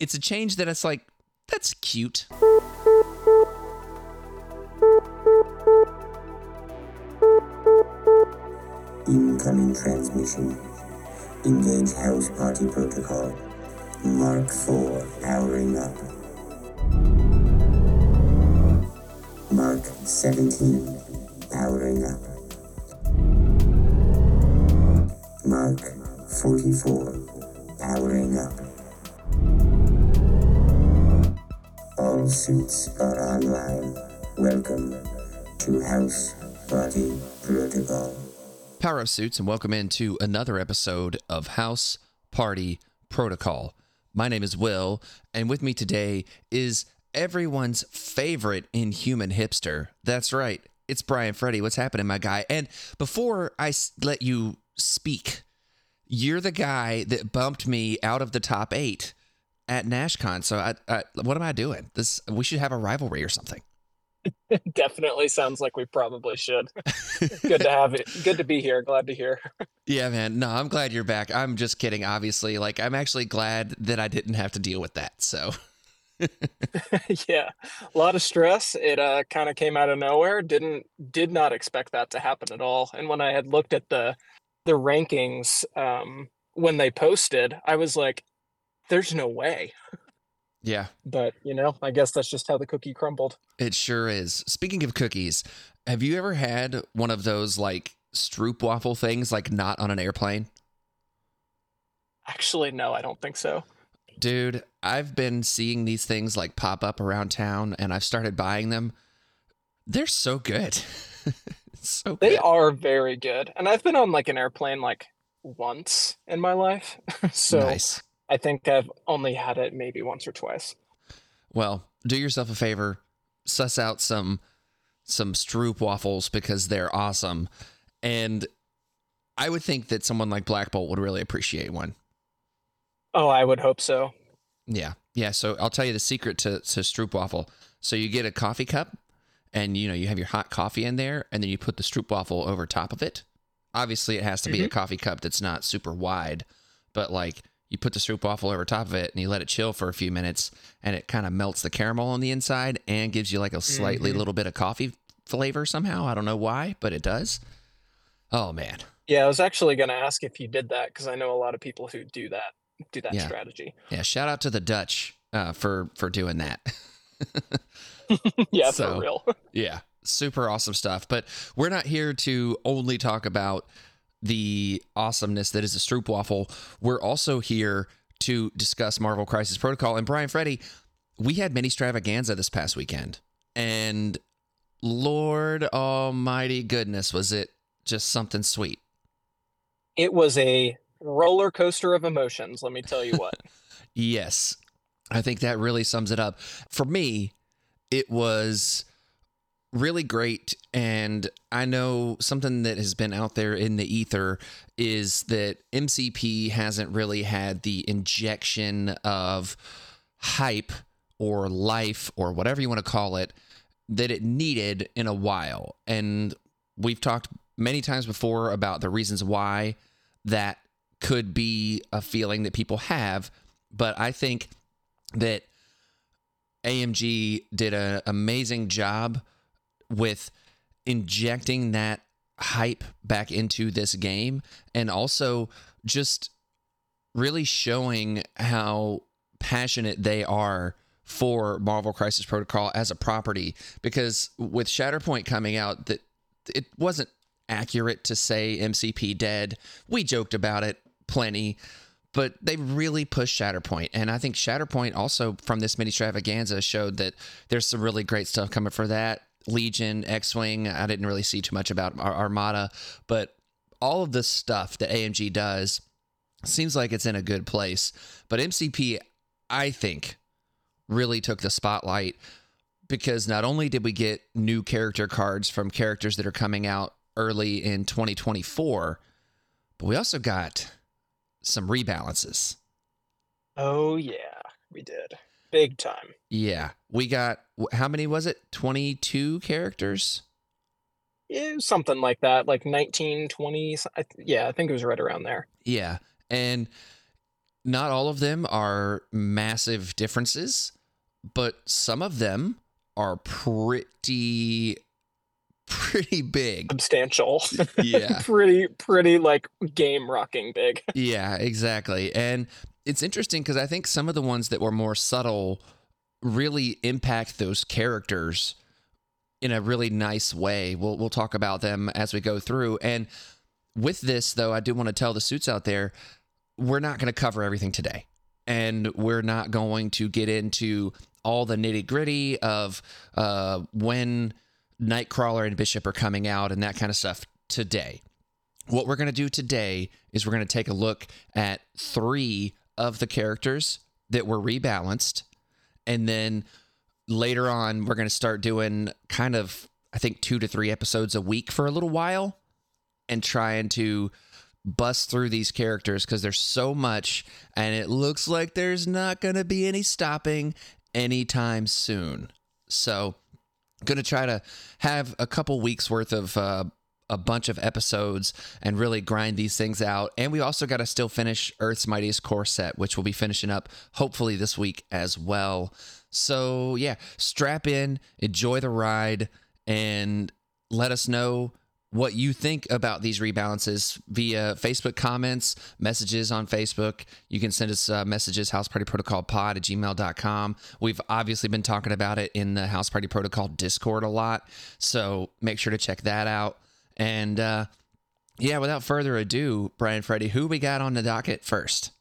it's a change that it's like that's cute. Incoming transmission. Engage house party protocol. Mark 4 powering up. Mark 17 powering up. Mark 44 powering up. All suits are online. Welcome to House Party Protocol. Power suits and welcome into another episode of House Party Protocol. My name is Will, and with me today is everyone's favorite inhuman hipster. That's right, it's Bryan Freddy. What's happening, my guy? And before I let you speak, you're the guy that bumped me out of the top eight at NashCon. So, I, I, what am I doing? This we should have a rivalry or something. Definitely sounds like we probably should. Good to have it. Good to be here. Glad to hear. Yeah, man. No, I'm glad you're back. I'm just kidding, obviously. Like, I'm actually glad that I didn't have to deal with that. So, yeah, a lot of stress. It uh, kind of came out of nowhere. Didn't did not expect that to happen at all. And when I had looked at the the rankings um, when they posted, I was like, "There's no way." yeah, But you know, I guess that's just how the cookie crumbled. it sure is. Speaking of cookies, have you ever had one of those like stroop waffle things, like not on an airplane? Actually, no, I don't think so. Dude, I've been seeing these things like pop up around town and I've started buying them. They're so good. so They good. are very good, and I've been on like an airplane like once in my life, so nice. I think I've only had it maybe once or twice. Well, do yourself a favor, suss out some some Stroop waffles because they're awesome. And I would think that someone like Black Bolt would really appreciate one. Oh, I would hope so. Yeah. Yeah. So I'll tell you the secret to, to Stroop waffle. So you get a coffee cup and you know, you have your hot coffee in there and then you put the Stroop waffle over top of it. Obviously it has to be a mm-hmm. coffee cup that's not super wide, but like you put the Stroop waffle over top of it and you let it chill for a few minutes and it kind of melts the caramel on the inside and gives you like a slightly Mhm. little bit of coffee flavor somehow. I don't know why, but it does. Oh man. Yeah, I was actually going to ask if you did that because I know a lot of people who do that do that Yeah. strategy. Yeah. Shout out to the Dutch uh, for for doing that. yeah, So- for real. Yeah, super awesome stuff. But we're not here to only talk about the awesomeness that is a Stroop waffle. We're also here to discuss Marvel Crisis Protocol. And Bryan Freddy, we had mini stravaganza this past weekend, and Lord Almighty goodness, was it just something sweet? It was a roller coaster of emotions. Let me tell you what. Yes. I think that really sums it up. For me, it was really great. And I know something that has been out there in the ether is that MCP hasn't really had the injection of hype or life or whatever you want to call it that it needed in a while. And we've talked many times before about the reasons why that could be a feeling that people have. But I think that AMG did an amazing job with injecting that hype back into this game and also just really showing how passionate they are for Marvel Crisis Protocol as a property because with Shatterpoint coming out that it wasn't accurate to say MCP dead. We joked about it plenty, but they really pushed Shatterpoint. And I think Shatterpoint also from this mini extravaganza showed that there's some really great stuff coming for that. Legion, X Wing, I didn't really see too much about Ar- Armada, but all of this stuff that AMG does seems like it's in a good place. But MCP, I think, really took the spotlight because not only did we get new character cards from characters that are coming out early in 2024, but we also got some rebalances. oh yeah, we did. Big time. Yeah, we got how many was it? 22 characters? Yeah, something like that, like 19, 20. I th- Yeah, I think it was right around there. Yeah. And not all of them are massive differences, but some of them are pretty pretty big. Substantial. Yeah. pretty pretty like game rocking big. Yeah, exactly. And it's interesting because I think some of the ones that were more subtle really impact those characters in a really nice way. We'll we'll talk about them as we go through. And with this though, I do want to tell the suits out there, we're not going to cover everything today. And we're not going to get into all the nitty gritty of uh, when Nightcrawler and Bishop are coming out and that kind of stuff today. What we're going to do today is we're going to take a look at three of the characters that were rebalanced. And then later on, we're going to start doing kind of, I think, two to three episodes a week for a little while and trying to bust through these characters because there's so much and it looks like there's not going to be any stopping anytime soon. So, going to try to have a couple weeks worth of uh, a bunch of episodes and really grind these things out. And we also got to still finish Earth's Mightiest Core set, which we'll be finishing up hopefully this week as well. So, yeah, strap in, enjoy the ride, and let us know what you think about these rebalances via Facebook comments, messages on Facebook. You can send us uh, messages, House Party Protocol at gmail.com. We've obviously been talking about it in the House Party Protocol Discord a lot. So make sure to check that out. And uh, yeah, without further ado, Bryan Freddy, who we got on the docket first?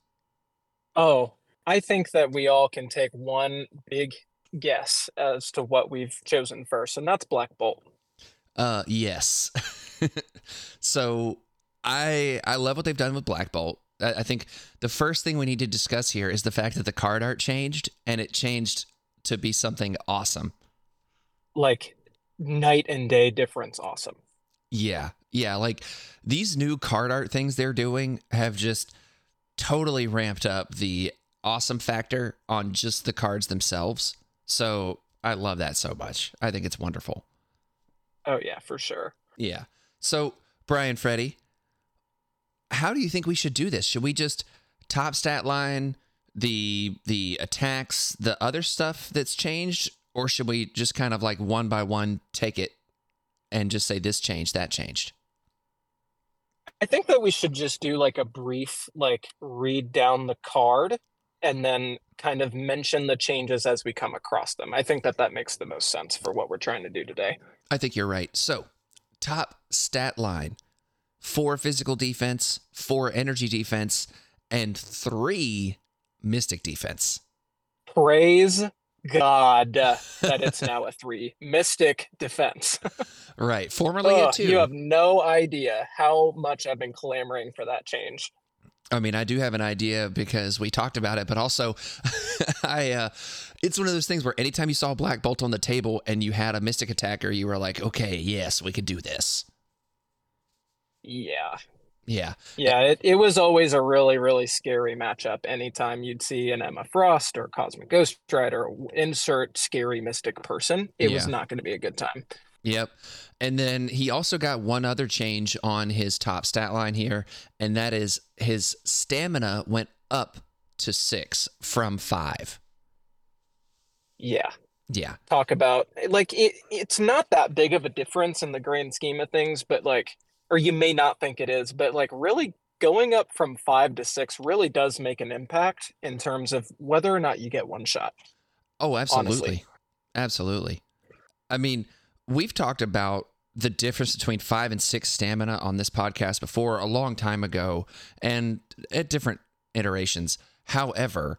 Oh, I think that we all can take one big guess as to what we've chosen first, and that's Black Bolt. Uh, yes. so I I love what they've done with Black Bolt. I, I think the first thing we need to discuss here is the fact that the card art changed, and it changed to be something awesome. Like night and day difference, awesome. Yeah, yeah. Like these new card art things they're doing have just totally ramped up the awesome factor on just the cards themselves. So I love that so much. I think it's wonderful. Oh yeah, for sure. Yeah. So Bryan Freddy, how do you think we should do this? Should we just top stat line the the attacks, the other stuff that's changed, or should we just kind of like one by one take it and just say this changed, that changed? I think that we should just do like a brief like read down the card and then kind of mention the changes as we come across them. I think that that makes the most sense for what we're trying to do today. I think you're right. So, top stat line four physical defense, four energy defense, and three mystic defense. Praise God that it's now a three mystic defense. right. Formerly a two. You have no idea how much I've been clamoring for that change. I mean, I do have an idea because we talked about it, but also I uh it's one of those things where anytime you saw a Black Bolt on the table and you had a mystic attacker, you were like, okay, yes, we could do this. Yeah. Yeah. Yeah, it, it was always a really, really scary matchup. Anytime you'd see an Emma Frost or Cosmic Ghost Rider, insert scary mystic person, it was not going to be a good time. Yep. And then he also got one other change on his top stat line here, and that is his stamina went up to six from five. Yeah. Yeah. Talk about like it it's not that big of a difference in the grand scheme of things, but like or you may not think it is, but like really going up from 5 to 6 really does make an impact in terms of whether or not you get one shot. Oh, absolutely. Honestly. Absolutely. I mean, we've talked about the difference between five and six stamina on this podcast before a long time ago and at different iterations. However,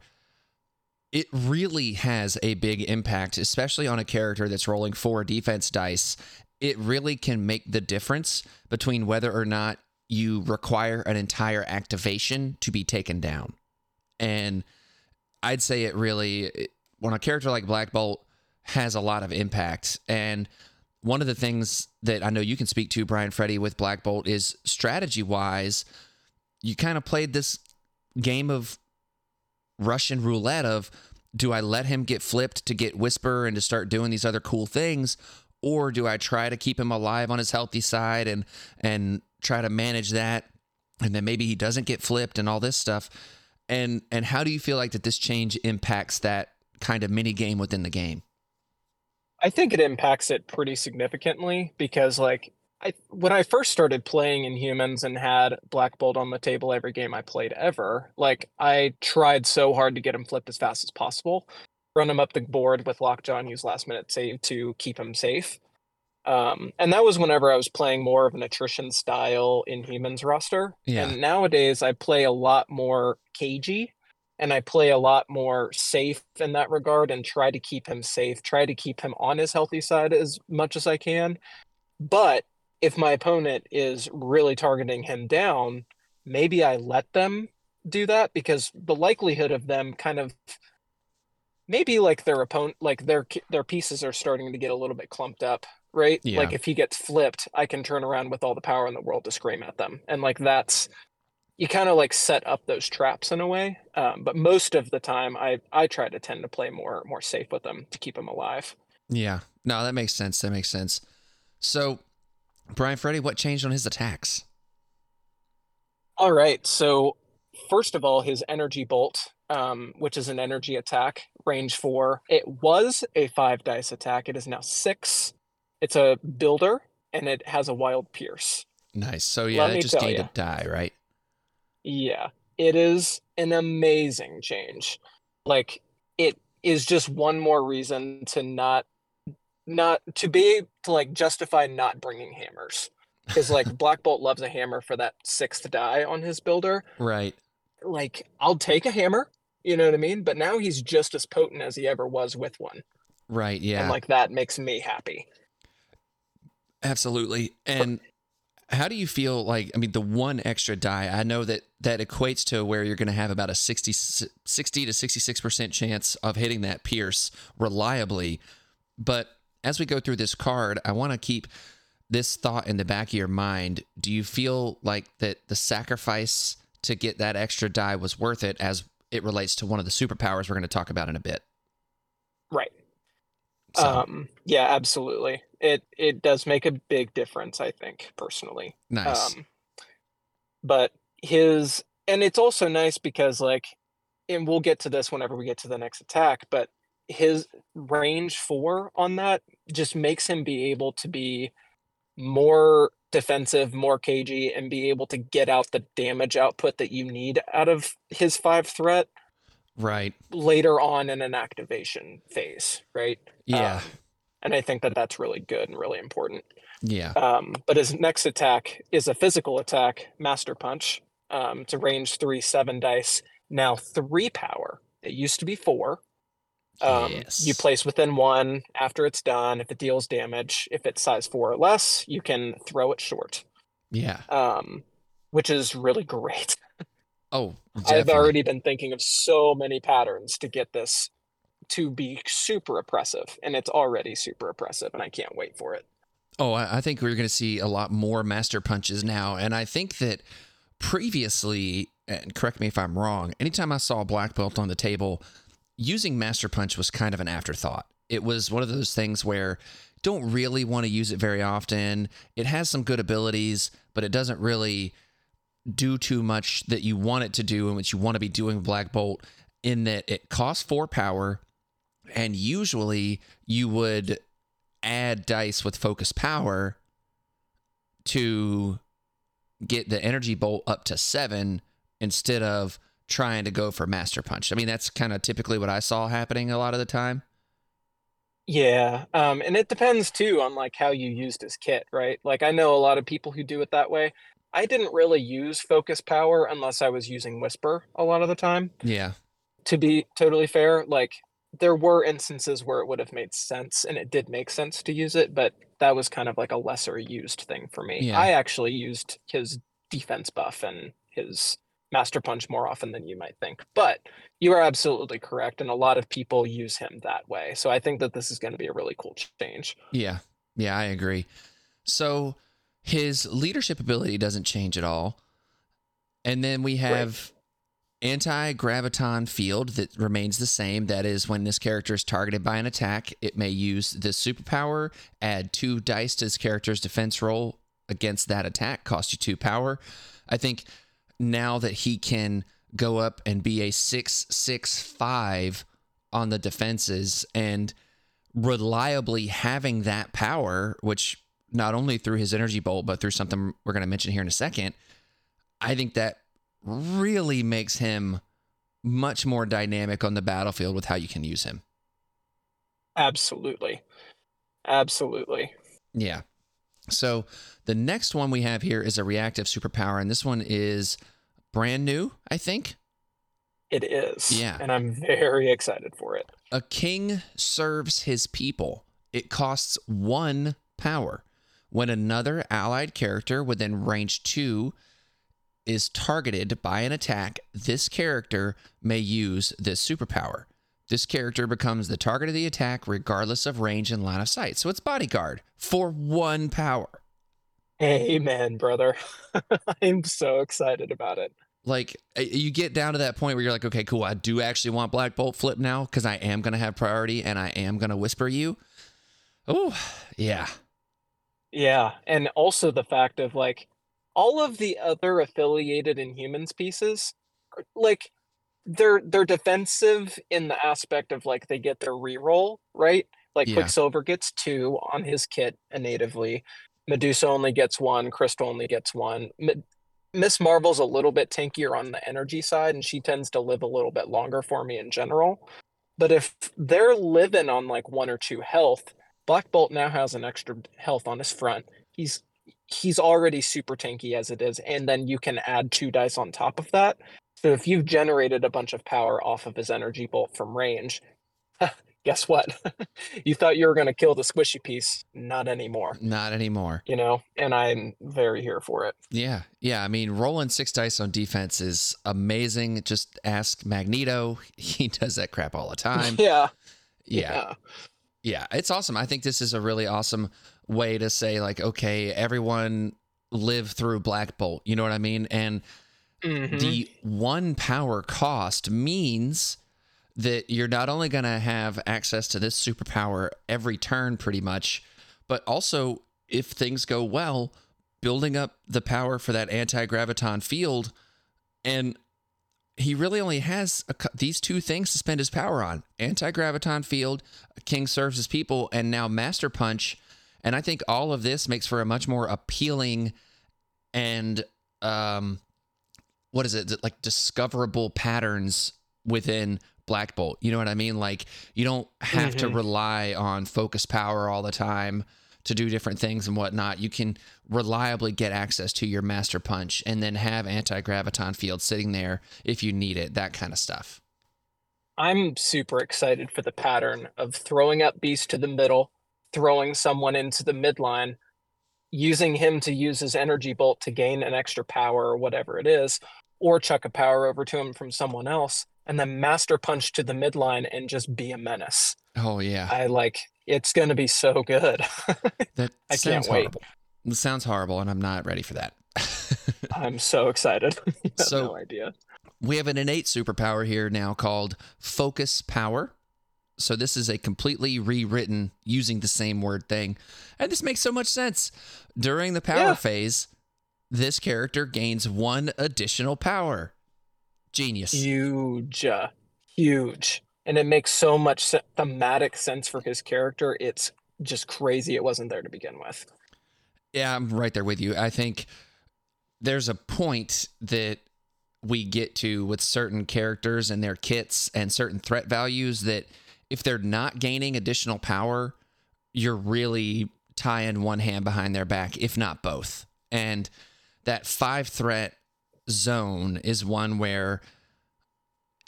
it really has a big impact, especially on a character that's rolling four defense dice. It really can make the difference between whether or not you require an entire activation to be taken down. And I'd say it really, when a character like Black Bolt has a lot of impact. And one of the things that I know you can speak to, Bryan Freddy, with Black Bolt is strategy wise, you kind of played this game of Russian roulette of do I let him get flipped to get Whisper and to start doing these other cool things? Or do I try to keep him alive on his healthy side and and try to manage that? And then maybe he doesn't get flipped and all this stuff. And and how do you feel like that this change impacts that kind of mini game within the game? I think it impacts it pretty significantly because like I when I first started playing Inhumans and had Black Bolt on the table every game I played ever, like I tried so hard to get him flipped as fast as possible, run him up the board with Lockjaw and use last minute save to keep him safe. Um, and that was whenever I was playing more of an attrition style in Inhumans roster. Yeah. And nowadays I play a lot more cagey and I play a lot more safe in that regard and try to keep him safe, try to keep him on his healthy side as much as I can. But if my opponent is really targeting him down, maybe I let them do that because the likelihood of them kind of maybe like their opponent like their their pieces are starting to get a little bit clumped up right Yeah. like if he gets flipped i can turn around with all the power in the world to scream at them and like that's you kind of like set up those traps in a way um, but most of the time i i try to tend to play more more safe with them to keep them alive Yeah. No, that makes sense. That makes sense. So, Bryan Freddy, what changed on his attacks? All right. So, first of all, his energy bolt, um, which is an energy attack, range four. It was a five dice attack. It is now six. It's a builder, and it has a wild pierce. Nice. So yeah, Let me just gained ya. a die, right? Yeah, it is an amazing change. Like, it is just one more reason to not, not to be to like justify not bringing hammers. Because like Black Bolt loves a hammer for that sixth die on his builder. Right. Like I'll take a hammer, you know what I mean? But now he's just as potent as he ever was with one. Right. Yeah. And like that makes me happy. Absolutely. And how do you feel like I mean the one extra die, I know that that equates to where you're going to have about a 60 60 to 66% chance of hitting that pierce reliably. But as we go through this card, I want to keep this thought in the back of your mind. Do you feel like that the sacrifice to get that extra die was worth it as it relates to one of the superpowers we're going to talk about in a bit? Right. So, Um yeah, absolutely. It it does make a big difference, I think, personally. nice. Um but his and it's also nice because like and we'll get to this whenever we get to the next attack, but his range 4 on that just makes him be able to be more defensive, more cagey, and be able to get out the damage output that you need out of his five threat right. later on in an activation phase, right? Yeah. Um, and I think that that's really good and really important. yeah. Um, but his next attack is a physical attack, Master Punch. Um, it's a range three, seven dice, now three power. It used to be four. Um, You place within one after it's done. If it deals damage, if it's size four or less, you can throw it short, Yeah. um, which is really great. Oh, I've already been thinking of so many patterns to get this to be super oppressive, and it's already super oppressive, and I can't wait for it. Oh, I, I think we're going to see a lot more master punches now, and I think that previously, and correct me if I'm wrong, anytime I saw a Black Bolt on the table, using master punch was kind of an afterthought. It was one of those things where don't really want to use it very often. It has some good abilities, but it doesn't really do too much that you want it to do and what you want to be doing with Black Bolt in that it costs four power and usually you would add dice with focus power to get the energy bolt up to seven instead of trying to go for master punch. I mean, that's kind of typically what I saw happening a lot of the time. Yeah, um, and it depends too on like how you used his kit, right? Like I know a lot of people who do it that way. I didn't really use focus power unless I was using whisper a lot of the time. Yeah. To be totally fair, like there were instances where it would have made sense and it did make sense to use it, but that was kind of like a lesser used thing for me. Yeah. I actually used his defense buff and his master punch more often than you might think. But you are absolutely correct and a lot of people use him that way. So I think that this is going to be a really cool change. Yeah. Yeah, I agree. So his leadership ability doesn't change at all. And then we have anti graviton field that remains the same. That is, when this character is targeted by an attack, it may use this superpower, add two dice to this character's defense roll against that attack, cost you two power. I think now that he can go up and be a 665 on the defenses and reliably having that power, which not only through his energy bolt, but through something we're going to mention here in a second, I think that really makes him much more dynamic on the battlefield with how you can use him. Absolutely. Absolutely. Yeah. So the next one we have here is a reactive superpower, and this one is brand new, I think. It is. Yeah. And I'm very excited for it. A king serves his people. It costs one power. When another allied character within range two is targeted by an attack, this character may use this superpower. This character becomes the target of the attack regardless of range and line of sight. So it's bodyguard for one power. Amen, brother. I'm so excited about it. Like uh, you get down to that point where you're like, okay, cool. I do actually want Black Bolt flip now because I am going to have priority and I am going to whisper you. Oh, yeah. Yeah. And also the fact of like all of the other affiliated Inhumans pieces, like they're they're defensive in the aspect of like they get their reroll, right? Like Yeah. Quicksilver gets two on his kit natively. Medusa only gets one. Crystal only gets one. Mi- Miss Marvel's a little bit tankier on the energy side, and she tends to live a little bit longer for me in general. But if they're living on like one or two health, Black Bolt now has an extra health on his front. He's he's already super tanky as it is, and then you can add two dice on top of that. So if you've generated a bunch of power off of his energy bolt from range, guess what? you thought you were going to kill the squishy piece. Not anymore. Not anymore. You know, and I'm very here for it. Yeah. Yeah. I mean, rolling six dice on defense is amazing. Just ask Magneto. He does that crap all the time. yeah. Yeah. Yeah. It's awesome. I think this is a really awesome way to say, like, okay, everyone live through Black Bolt. You know what I mean? And Mhm. the one power cost means that you're not only going to have access to this superpower every turn pretty much but also if things go well building up the power for that anti-graviton field and he really only has a, these two things to spend his power on anti-graviton field king serves his people and now master punch and i think all of this makes for a much more appealing and um what is it like discoverable patterns within Black Bolt. You know what I mean? Like you don't have to Mhm. rely on focus power all the time to do different things and whatnot. You can reliably get access to your master punch and then have anti graviton field sitting there if you need it, that kind of stuff. I'm super excited for the pattern of throwing up Beast to the middle, throwing someone into the midline, using him to use his energy bolt to gain an extra power or whatever it is, or chuck a power over to him from someone else, and then master punch to the midline and just be a menace. Oh yeah. I like it's gonna be so good. That I sounds can't wait. horrible. It sounds horrible and I'm not ready for that. I'm so excited. So- no idea. We have an innate superpower here now called focus power. So this is a completely rewritten using the same word thing. And this makes so much sense. During the power Yeah. phase, this character gains one additional power. Genius. Huge, uh, huge, and it makes so much thematic sense for his character. It's just crazy it wasn't there to begin with. Yeah, I'm right there with you. I think there's a point that we get to with certain characters and their kits and certain threat values that if they're not gaining additional power, you're really tying one hand behind their back, if not both. And that five threat zone is one where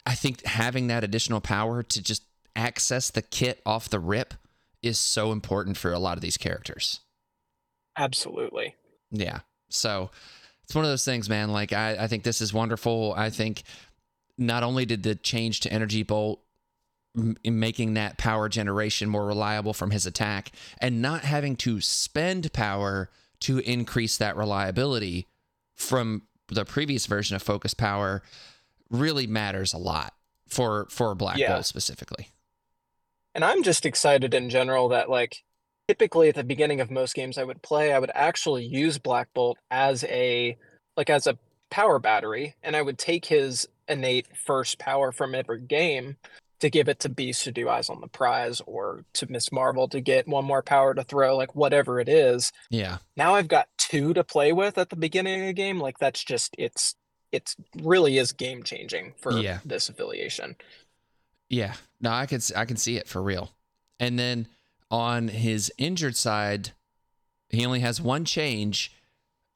I think having that additional power to just access the kit off the rip is so important for a lot of these characters. Absolutely. Yeah. So it's one of those things, man. Like I, I think this is wonderful. I think not only did the change to energy bolt m- making that power generation more reliable from his attack and not having to spend power to increase that reliability from the previous version of focus power really matters a lot for for black Yeah. bolt specifically And I'm just excited in general that like typically at the beginning of most games I would play, I would actually use Black Bolt as a like as a power battery and I would take his innate first power from every game to give it to Beast to do eyes on the prize or to Miss Marvel to get one more power to throw, like whatever it is. Yeah. Now I've got two to play with at the beginning of the game. Like that's just it's it's really is game changing for Yeah. this affiliation. Yeah, no, I can I can see it for real. And then on his injured side, he only has one change,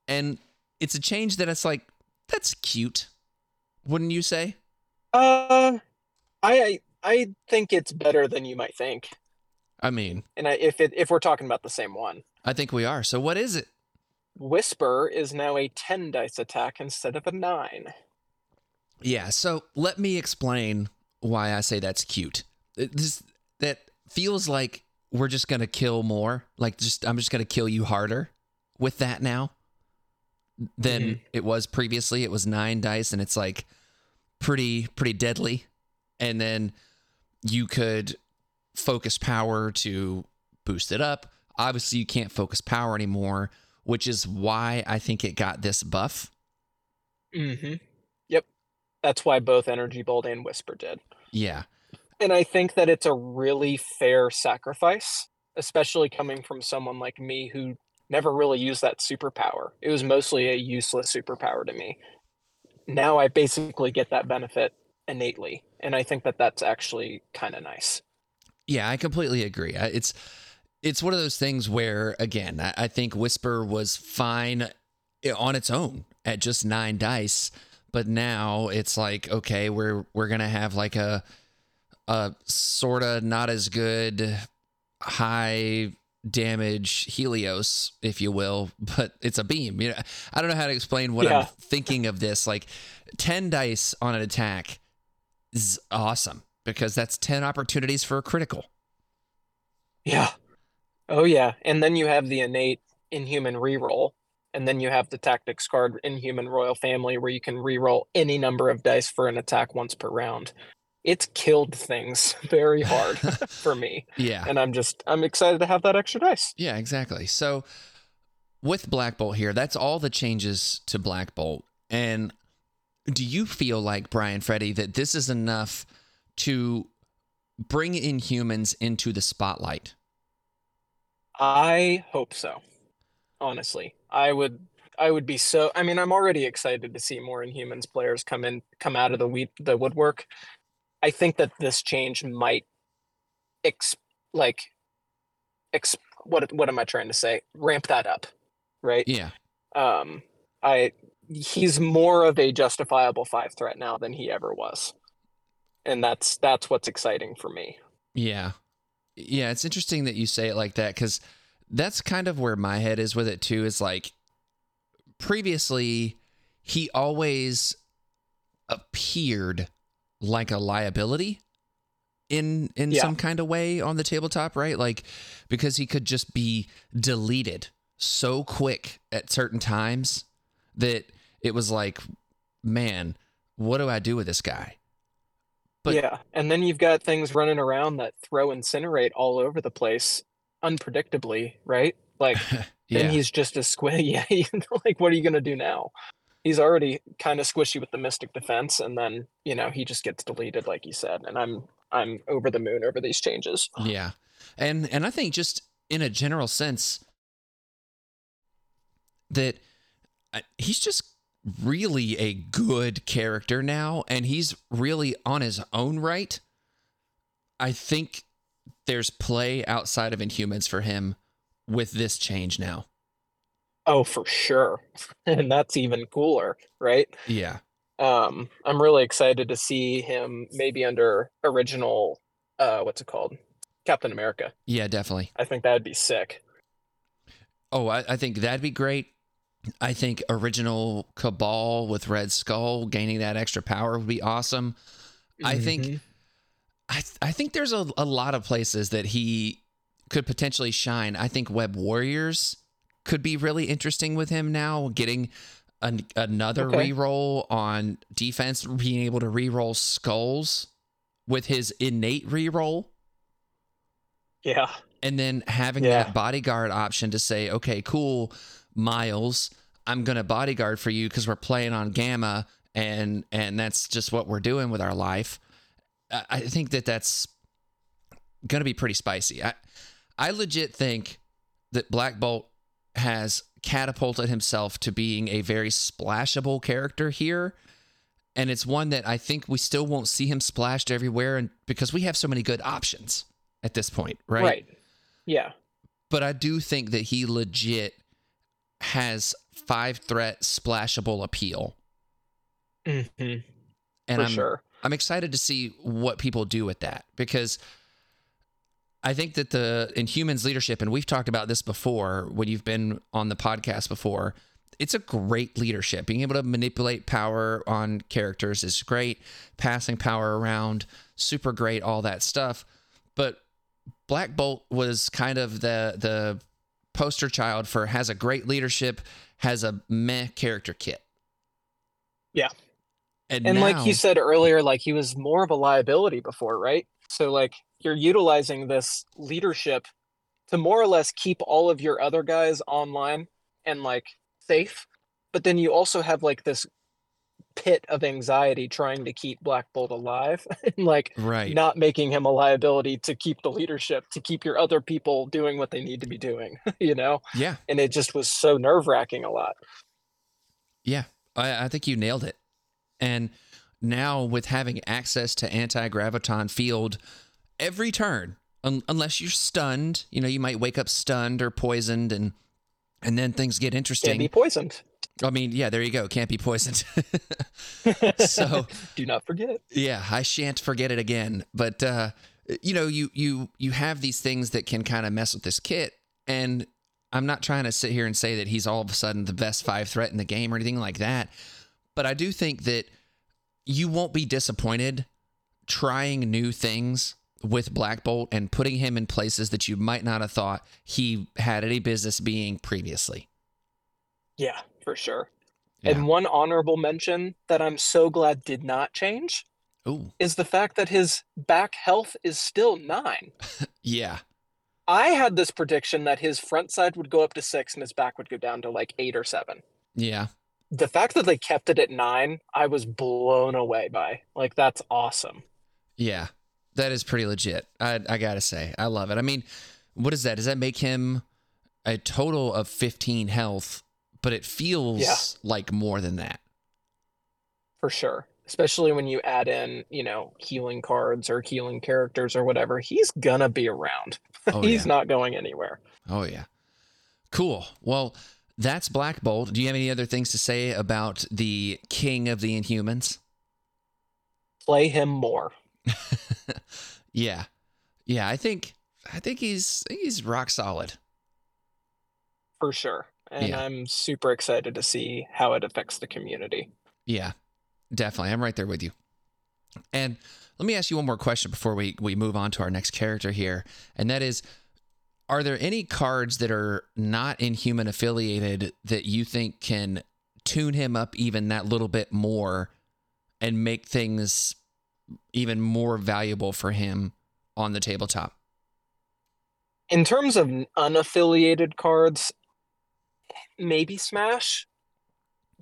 and it's a change that it's like that's cute, wouldn't you say? Uh, I I think it's better than you might think. I mean, And I, if it if we're talking about the same one, I think we are. So what is it? Whisper is now a ten dice attack instead of a nine. Yeah, so let me explain why I say that's cute. It- This that feels like we're just gonna kill more. Like just I'm just gonna kill you harder with that now than Mhm. it was previously. It was nine dice, and it's like pretty pretty deadly. And then you could focus power to boost it up. Obviously, you can't focus power anymore, which is why I think it got this buff. Mm-hmm. Yep, that's why both Energy Bolt and Whisper did. Yeah. And I think that it's a really fair sacrifice, especially coming from someone like me who never really used that superpower. It was mostly a useless superpower to me. Now I basically get that benefit innately, and I think that that's actually kind of nice. Yeah, I completely agree. It's it's one of those things where again, I, I think Whisper was fine eh, on its own at just nine dice, but now it's like okay, we're we're gonna have like a a sort of not as good high damage Helios, if you will, but it's a beam. You know, I don't know how to explain what Yeah. I'm thinking of this. Like ten dice on an attack is awesome because that's ten opportunities for a critical. Yeah. Oh yeah, and then you have the innate Inhuman reroll, and then you have the Tactics card Inhuman Royal Family, where you can reroll any number of dice for an attack once per round. It's killed things very hard for me, Yeah. and I'm just I'm excited to have that extra dice. Yeah, exactly. So with Black Bolt here, that's all the changes to Black Bolt. And do you feel like Bryan Freddy that this is enough to bring Inhumans into the spotlight? I hope so. Honestly, I would I would be so I mean, I'm already excited to see more Inhumans players come in come out of the weed, the woodwork. I think that this change might ex like ex what what am I trying to say? Ramp that up, right? Yeah. Um I he's more of a justifiable five threat now than he ever was. And that's that's what's exciting for me. Yeah. Yeah, it's interesting that you say it like that cuz that's kind of where my head is with it too is like previously he always appeared like a liability in in Yeah. some kind of way on the tabletop, right? Like because he could just be deleted so quick at certain times that it was like, man, what do I do with this guy? But- yeah, and then you've got things running around that throw incinerate all over the place unpredictably, right? Like yeah. then he's just a squishy. Yeah, like what are you gonna do now? He's already kind of squishy with the Mystic Defense, and then you know he just gets deleted, like you said. And I'm I'm over the moon over these changes. Yeah. And and I think just in a general sense that uh, he's just really a good character now and he's really on his own right. I think there's play outside of Inhumans for him with this change now. Oh, for sure, and that's even cooler, right? Yeah. Um, I'm really excited to see him maybe under original, uh, what's it called, Captain America. Yeah, definitely. I think that'd be sick. Oh, I, I think that'd be great. I think original Cabal with Red Skull gaining that extra power would be awesome. I think. Mm-hmm. I I think there's a, a lot of places that he could potentially shine. I think Web Warriors could be really interesting with him now, getting an, another Okay. reroll on defense, being able to reroll skulls with his innate reroll, yeah. and then having Yeah. that bodyguard option to say, okay, cool, Miles, I'm gonna bodyguard for you because we're playing on Gamma, and and that's just what we're doing with our life. I, I think that that's going to be pretty spicy. I I legit think that Black Bolt has catapulted himself to being a very splashable character here. And it's one that I think we still won't see him splashed everywhere and because we have so many good options at this point, right? Right. Yeah. But I do think that he legit has five threat splashable appeal. Mm-hmm. And For I'm sure. I'm excited to see what people do with that because I think that the Inhumans leadership, and we've talked about this before when you've been on the podcast before, it's a great leadership. Being able to manipulate power on characters is great. Passing power around, super great, all that stuff. But Black Bolt was kind of the the poster child for has a great leadership, has a meh character kit. Yeah. And, And like you said earlier, like he was more of a liability before, right? So like you're utilizing this leadership to more or less keep all of your other guys online and like safe, but then you also have like this pit of anxiety trying to keep Black Bolt alive and like right. not making him a liability to keep the leadership, to keep your other people doing what they need to be doing, you know? yeah. And it just was so nerve wracking a lot. Yeah, I, I think you nailed it. And now with having access to anti graviton field every turn, un- unless you're stunned, you know, you might wake up stunned or poisoned, and and then things get interesting. Can't be poisoned. I mean, yeah, there you go. Can't be poisoned. so Do not forget. it. yeah, I shan't forget it again. But uh, you know, you you you have these things that can kind of mess with this kit, and I'm not trying to sit here and say that he's all of a sudden the best five threat in the game or anything like that. But I do think that you won't be disappointed trying new things with Black Bolt and putting him in places that you might not have thought he had any business being previously. Yeah, for sure. Yeah. And one honorable mention that I'm so glad did not change Ooh, is the fact that his back health is still nine. yeah, I had this prediction that his front side would go up to six and his back would go down to like eight or seven. yeah. The fact that they kept it at nine, I was blown away by. Like, that's awesome. Yeah, that is pretty legit. I I gotta say, I love it. I mean, what is that? Does that make him a total of fifteen health? But it feels Yeah. like more than that. For sure. Especially when you add in, you know, healing cards or healing characters or whatever. He's gonna be around. Oh He's yeah. not going anywhere. Oh yeah. Cool. Well, that's Black Bolt. Do you have any other things to say about the King of the Inhumans? Play him more. yeah, yeah. I think I think he's I think he's rock solid. for sure. And Yeah. I'm super excited to see how it affects the community. Yeah, definitely. I'm right there with you. And let me ask you one more question before we, we move on to our next character here. And that is Are there any cards that are not inhuman affiliated that you think can tune him up even that little bit more and make things even more valuable for him on the tabletop? In terms of unaffiliated cards, maybe Smash,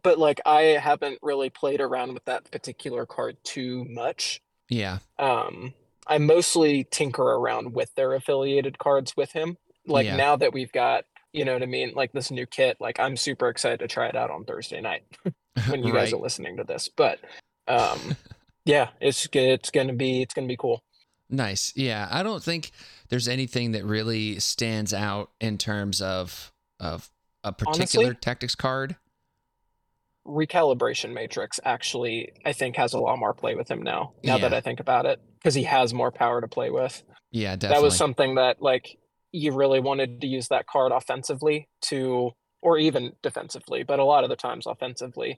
but like I haven't really played around with that particular card too much. Yeah. Um, I mostly tinker around with their affiliated cards with him. Like Yeah. now that we've got, you know what I mean, like this new kit, like I'm super excited to try it out on Thursday night when you guys are listening to this. But um, yeah, it's it's gonna be it's gonna be cool. Nice. Yeah, I don't think there's anything that really stands out in terms of of a particular Honestly? tactics card. recalibration matrix actually i think has a lot more play with him now now that i think about it because he has more power to play with Yeah, that was something that like you really wanted to use that card offensively to or even defensively but a lot of the times offensively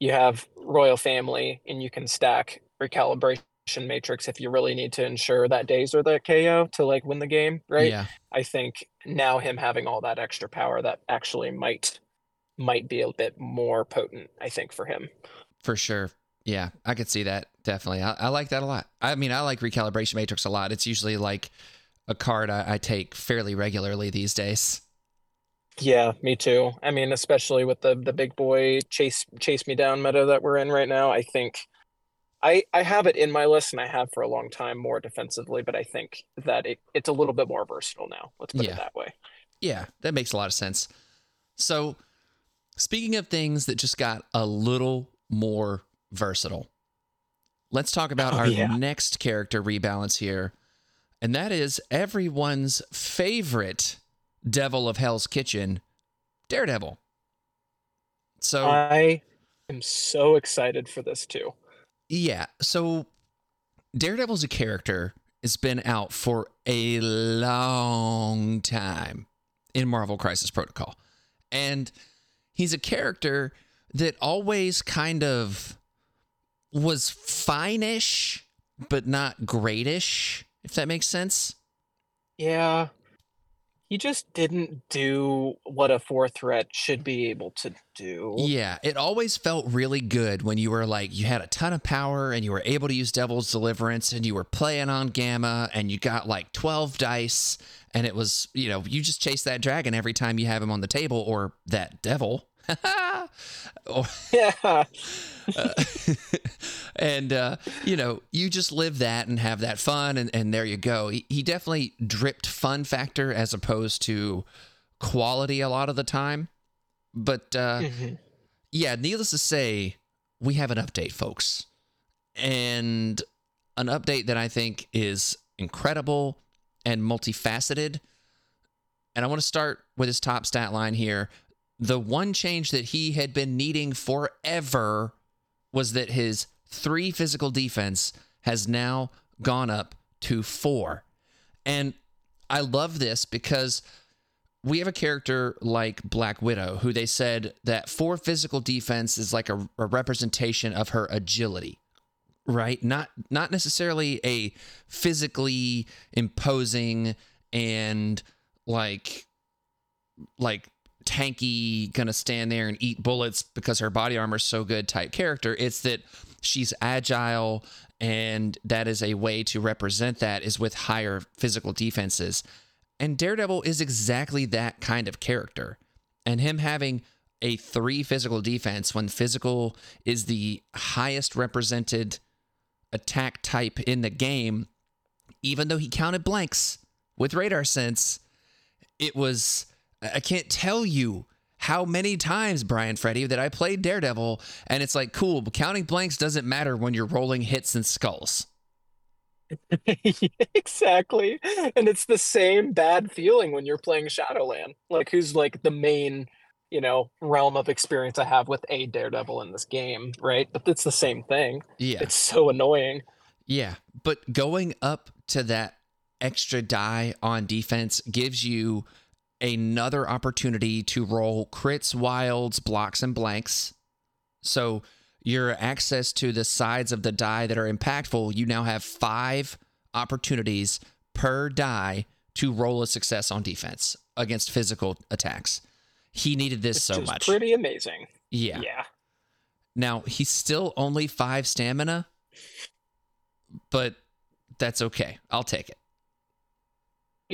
you have royal family and you can stack recalibration matrix if you really need to ensure that daze or that ko to like win the game right Yeah. I think now him having all that extra power that actually might might be a bit more potent, I think, for him. For sure. Yeah, I could see that. Definitely. I, I like that a lot. I mean, I like Recalibration Matrix a lot. It's usually like a card I, I take fairly regularly these days. Yeah, me too. I mean, especially with the the big boy chase chase me down meta that we're in right now, I think I I have it in my list and I have for a long time more defensively, but I think that it, it's a little bit more versatile now. Let's put Yeah. it that way. Yeah, that makes a lot of sense. So, speaking of things that just got a little more versatile, let's talk about Oh, our yeah. next character rebalance here. And that is everyone's favorite devil of Hell's Kitchen, Daredevil. So, I am so excited for this too. yeah, so Daredevil's a character It's been out for a long time in Marvel Crisis Protocol. And he's a character that always kind of was fine-ish, but not greatish, if that makes sense. Yeah. He just didn't do what a four threat should be able to do. Yeah, it always felt really good when you were like, you had a ton of power and you were able to use Devil's Deliverance and you were playing on Gamma and you got like 12 dice and it was, you know, you just chase that dragon every time you have him on the table or that devil. Or, Yeah. and uh, you know you just live that and have that fun and, and there you go he, he definitely dripped fun factor as opposed to quality a lot of the time but uh, Mhm. yeah needless to say we have an update folks and an update that i think is incredible and multifaceted and i want to start with his top stat line here the one change that he had been needing forever was that his three physical defense has now gone up to four. And I love this because we have a character like Black Widow who they said that four physical defense is like a, a representation of her agility. Right? Not not necessarily a physically imposing and like like tanky gonna stand there and eat bullets because her body armor is so good type character it's that she's agile and that is a way to represent that is with higher physical defenses. And daredevil is exactly that kind of character. And him having a three physical defense when physical is the highest represented attack type in the game even though he counted blanks with radar sense it was I can't tell you how many times, Bryan Freddy, that I played Daredevil, and it's like, cool, but counting blanks doesn't matter when you're rolling hits and skulls. exactly. And it's the same bad feeling when you're playing Shadowland. Like who's like the main, you know, realm of experience I have with a Daredevil in this game, right? But it's the same thing. Yeah. It's so annoying. Yeah. But going up to that extra die on defense gives you another opportunity to roll crits, wilds, blocks, and blanks. So your access to the sides of the die that are impactful, you now have five opportunities per die to roll a success on defense against physical attacks. He needed this so Which much. pretty amazing. yeah. yeah. Now he's still only five stamina, but that's okay. I'll take it.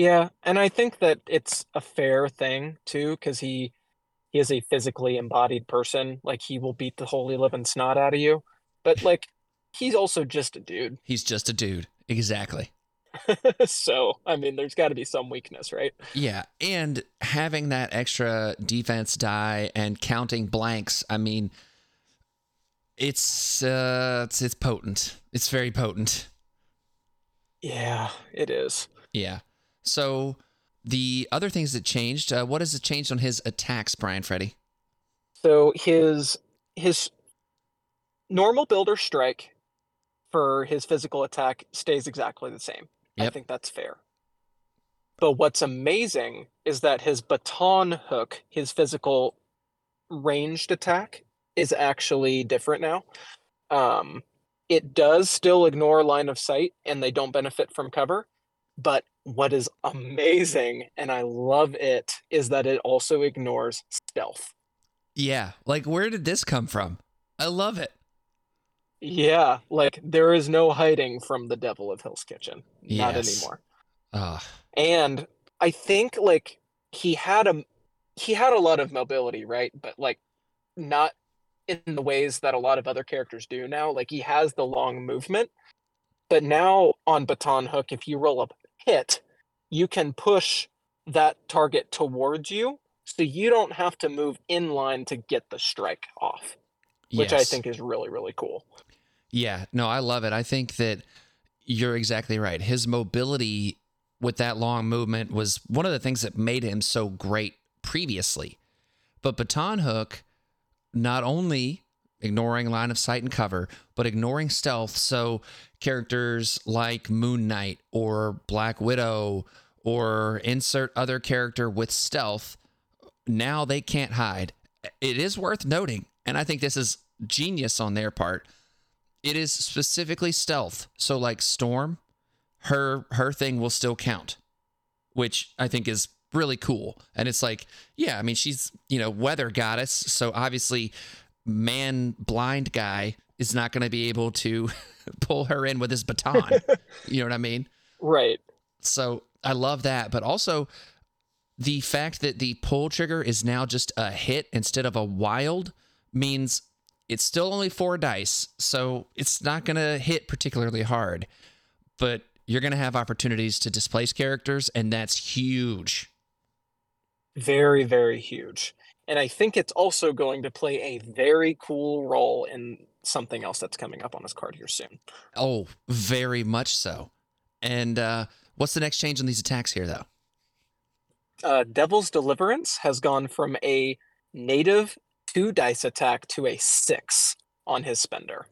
Yeah, and I think that it's a fair thing too, because he he is a physically embodied person. Like he will beat the holy living snot out of you. But like he's also just a dude. He's just a dude. Exactly. So, I mean, there's got to be some weakness, right? Yeah. And having that extra defense die and counting blanks, I mean, it's uh it's, it's potent. It's very potent. Yeah, it is. Yeah. So the other things that changed, uh, what has it changed on his attacks, Bryan Freddy? So his his normal builder strike for his physical attack stays exactly the same. I think that's fair. But what's amazing is that his baton hook, his physical ranged attack, is actually different now. Um, it does still ignore line of sight and they don't benefit from cover. But what is amazing, and I love it, is that it also ignores stealth. Yeah. Like where did this come from? I love it. Yeah, like there is no hiding from the devil of Hell's Kitchen. Not anymore. Ah. And I think like he had a he had a lot of mobility, right? But like not in the ways that a lot of other characters do now. Like he has the long movement, but now on baton hook, if you roll a hit, you can push that target towards you, so you don't have to move in line to get the strike off, which I think is really really cool. Yeah, no, I love it. I think that you're exactly right. His mobility with that long movement was one of the things that made him so great previously. But Baton Hook, not only ignoring line of sight and cover, but ignoring stealth. So characters like Moon Knight or Black Widow or insert other character with stealth, now they can't hide. It is worth noting, and I think this is genius on their part it is specifically stealth. So like Storm, her her thing will still count, which I think is really cool. And it's like, yeah, I mean she's, you know, weather goddess, so obviously man blind guy is not going to be able to pull her in with his baton. you know what I mean? Right. So I love that, but also the fact that the pull trigger is now just a hit instead of a wild means it's still only four dice, so it's not going to hit particularly hard, but you're going to have opportunities to displace characters, and that's huge. Very, very huge. And I think it's also going to play a very cool role in something else that's coming up on this card here soon. Oh, very much so. And uh, what's the next change in these attacks here, though? Uh, Devil's Deliverance has gone from a native two dice attack to a six on his spender.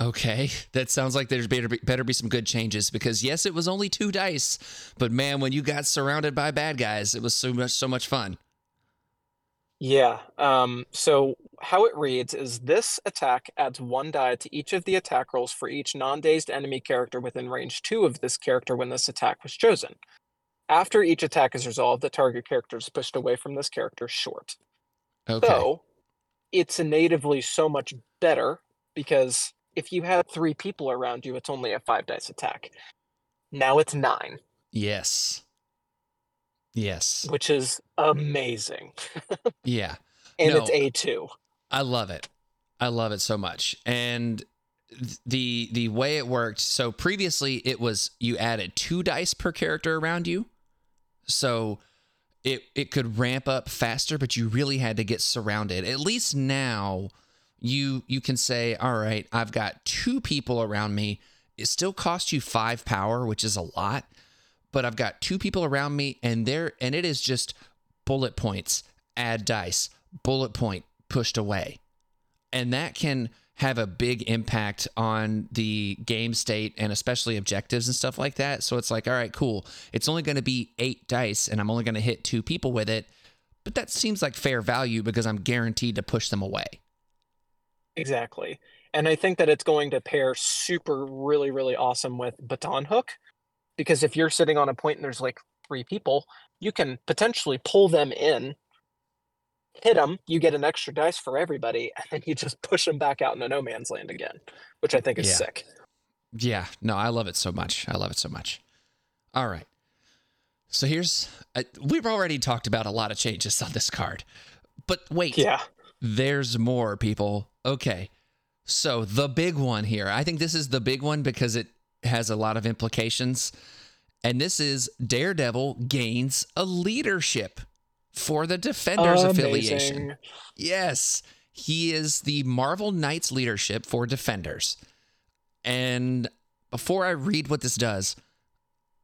Okay, that sounds like there's better be, better be some good changes because yes, it was only two dice, but man, when you got surrounded by bad guys, it was so much so much fun. Yeah. Um, so how it reads is this attack adds one die to each of the attack rolls for each non-dazed enemy character within range two of this character when this attack was chosen. After each attack is resolved, the target character is pushed away from this character short. Okay, So it's natively so much better because if you had three people around you, it's only a five dice attack. Now it's nine, yes, yes, which is amazing. yeah. And No. it's A2. I love it. I love it so much. And the the way it worked, so previously it was you added two dice per character around you. So it it could ramp up faster, but you really had to get surrounded. At least now you you can say, "All right, I've got two people around me. It still costs you 5 power, which is a lot, but I've got two people around me and there and it is just bullet points, add dice, bullet point pushed away. And that can have a big impact on the game state and especially objectives and stuff like that. So it's like, all right, cool. It's only going to be 8 dice and I'm only going to hit two people with it, but that seems like fair value because I'm guaranteed to push them away. Exactly. And I think that it's going to pair super, really, really awesome with Baton Hook. Because if you're sitting on a point and there's like three people, you can potentially pull them in, hit them, you get an extra dice for everybody, and then you just push them back out into no man's land again, which I think is Yeah. sick. Yeah, no, I love it so much. I love it so much. All right. So here's uh, we've already talked about a lot of changes on this card. But wait. Yeah. There's more, people. Okay. So the big one here. I think this is the big one because it has a lot of implications. And this is Daredevil gains a leadership for the Defenders affiliation. Yes, he is the Marvel Knights leadership for Defenders. And before I read what this does,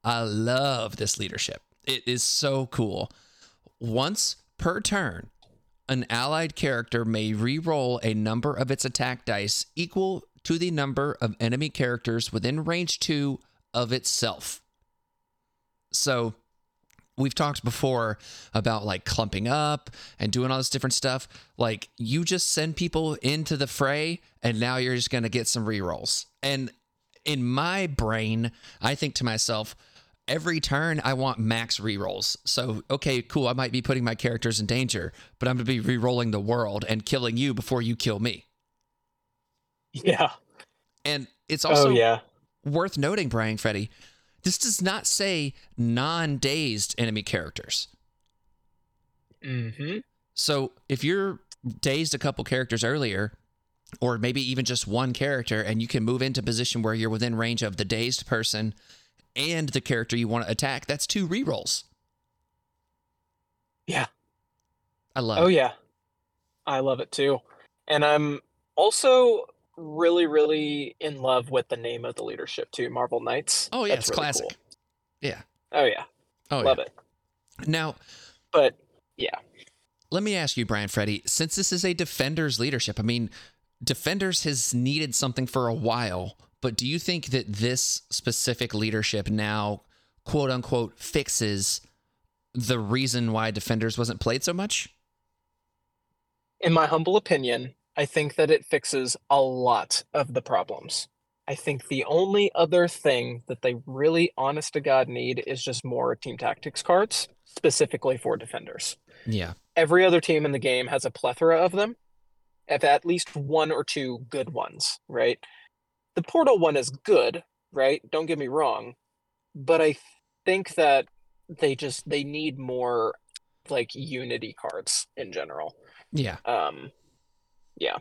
I love this leadership. It is so cool. Once per turn, an allied character may re-roll a number of its attack dice equal to the number of enemy characters within range 2 of itself. So, we've talked before about like clumping up and doing all this different stuff. Like you just send people into the fray and now you're just going to get some rerolls. And in my brain, I think to myself, every turn I want max rerolls. So, okay, cool, I might be putting my characters in danger, but I'm going to be rerolling the world and killing you before you kill me. Yeah. And it's also oh, yeah. worth noting, Bryan Freddy, this does not say non dazed enemy characters. Mm-hmm. So if you're dazed a couple characters earlier, or maybe even just one character, and you can move into position where you're within range of the dazed person and the character you want to attack, that's two rerolls. Yeah. I love Oh it. yeah, I love it too, and I'm also really, really in love with the name of the leadership too, Marvel Knights. Oh, yeah, That's it's really classic. cool. Yeah. Oh yeah, Oh, love yeah. it. Now, But yeah, let me ask you, Bryan Freddy, since this is a defender's leadership, I mean, defenders has needed something for a while, but do you think that this specific leadership now, quote unquote, fixes the reason why defenders wasn't played so much? in my humble opinion, I think that it fixes a lot of the problems. I think the only other thing that they really, honest to God, need is just more team tactics cards, specifically for defenders. Yeah. Every other team in the game has a plethora of them, have at least one or two good ones, right? The portal one is good, right? Don't get me wrong, but I think that they just they need more like unity cards in general. Yeah. Um, yeah.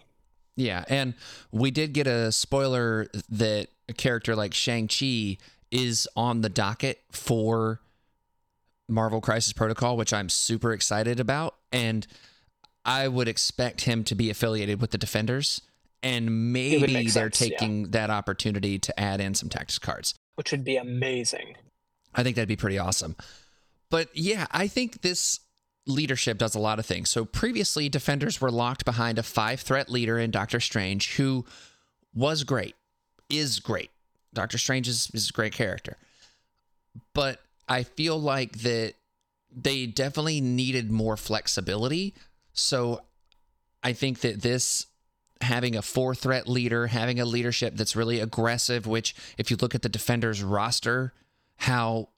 Yeah, and we did get a spoiler that a character like Shang-Chi is on the docket for Marvel Crisis Protocol, which I'm super excited about. And I would expect him to be affiliated with the Defenders. And maybe they're sense, yeah. taking that opportunity to add in some tactics cards. which would be amazing. I think that'd be pretty awesome. But yeah, I think this leadership does a lot of things. So previously, defenders were locked behind a five threat leader in Doctor Strange who was great, is great. Doctor Strange is, is a great character. But I feel like that they definitely needed more flexibility. So I think that this having a four threat leader, having a leadership that's really aggressive, which if you look at the defenders roster, how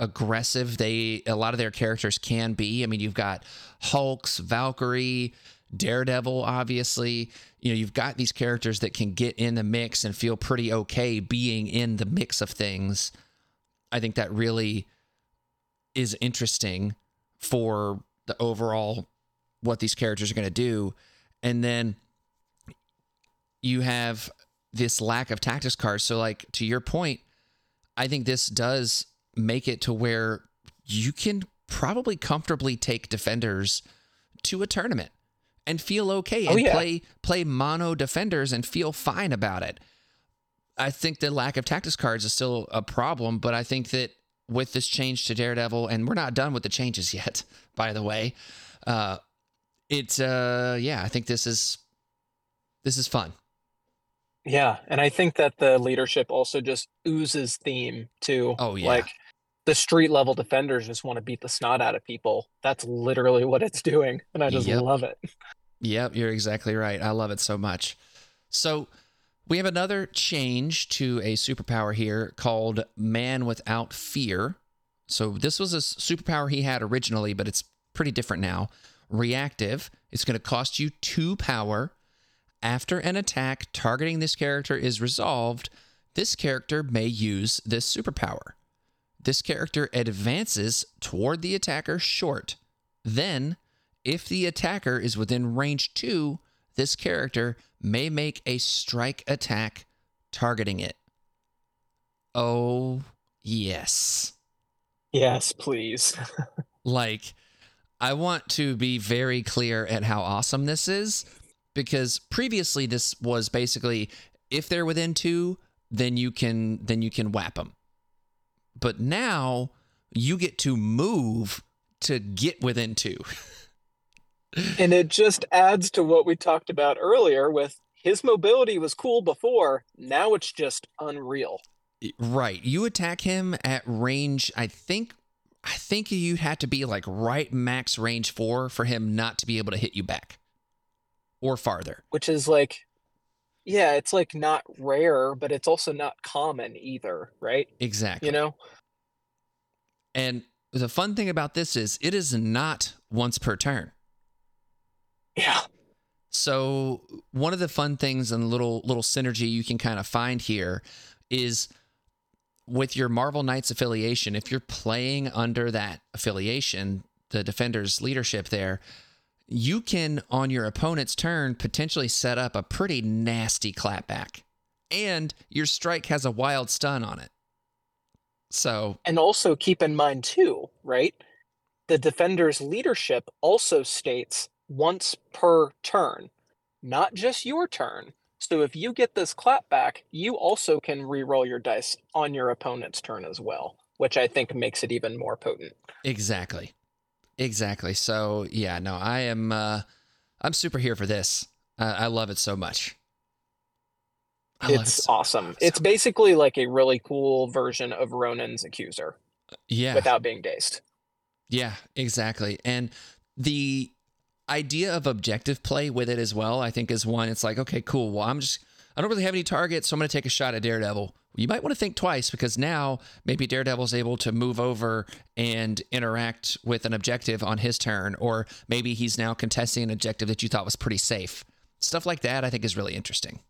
aggressive they a lot of their characters can be. I mean, you've got Hulks, Valkyrie, Daredevil, obviously. You know, you've got these characters that can get in the mix and feel pretty okay being in the mix of things. I think that really is interesting for the overall what these characters are going to do. And then you have this lack of tactics cards. So, like to your point, I think this does make it to where you can probably comfortably take defenders to a tournament and feel okay Oh, and yeah. play play mono defenders and feel fine about it. I think the lack of tactics cards is still a problem, but I think that with this change to Daredevil, and we're not done with the changes yet, by the way. Uh, it's uh, yeah, I think this is this is fun. Yeah, and I think that the leadership also just oozes theme too. Oh, yeah. Like the street level defenders just want to beat the snot out of people. That's literally what it's doing, and I just Yep. love it. Yep, you're exactly right. I love it so much. So we have another change to a superpower here called Man Without Fear. So this was a superpower he had originally, but it's pretty different now. Reactive. It's going to cost you two power. After an attack targeting this character is resolved, this character may use this superpower. This character advances toward the attacker short. Then, if the attacker is within range 2, this character may make a strike attack targeting it. Oh, yes. Yes, please. Like, I want to be very clear at how awesome this is because previously this was basically if they're within 2, then you can then you can whap them. But now you get to move to get within 2. and it just adds to what we talked about earlier with his mobility was cool before. Now it's just unreal. Right. You attack him at range, I think I think you'd have to be like right max range 4 for him not to be able to hit you back or farther. which is like yeah it's like not rare but it's also not common either right Exactly. you know And the fun thing about this is it is not once per turn. yeah So one of the fun things and little little synergy you can kind of find here is with your Marvel Knights affiliation, if you're playing under that affiliation, the defender's leadership there, you can on your opponent's turn potentially set up a pretty nasty clapback. And your strike has a wild stun on it. So, And also keep in mind too, right? The defender's leadership also states once per turn, not just your turn. So if you get this clapback, you also can re-roll your dice on your opponent's turn as well, which I think makes it even more potent. exactly. Exactly. So, yeah, no, I am uh I'm super here for this. Uh, I love it so much. I love it it's so- awesome. so It's basically like a really cool version of Ronan's accuser yeah. without being dazed. Yeah, exactly. And the idea of objective play with it as well, I think, is one. It's like, okay, cool. Well, I'm just, I don't really have any targets, so I'm going to take a shot at Daredevil. You might want to think twice because now maybe Daredevil's able to move over and interact with an objective on his turn, or maybe he's now contesting an objective that you thought was pretty safe. Stuff like that, I think, is really interesting.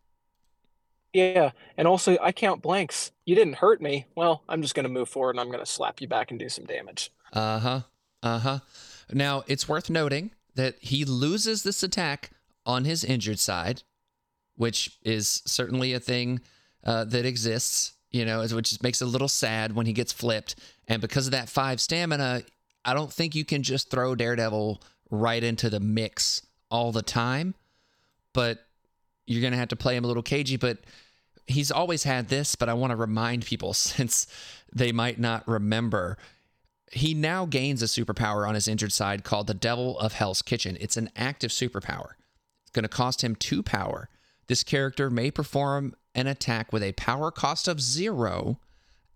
Yeah, and also I count blanks. You didn't hurt me. Well, I'm just going to move forward and I'm going to slap you back and do some damage. Uh huh. Uh huh. Now, it's worth noting that he loses this attack on his injured side, which is certainly a thing uh, that exists, you know, which makes it a little sad when he gets flipped. And because of that five stamina, I don't think you can just throw Daredevil right into the mix all the time, but you're going to have to play him a little cagey. But he's always had this, but I want to remind people since they might not remember. He now gains a superpower on his injured side called the Devil of Hell's Kitchen. It's an active superpower. It's going to cost him two power. This character may perform an attack with a power cost of zero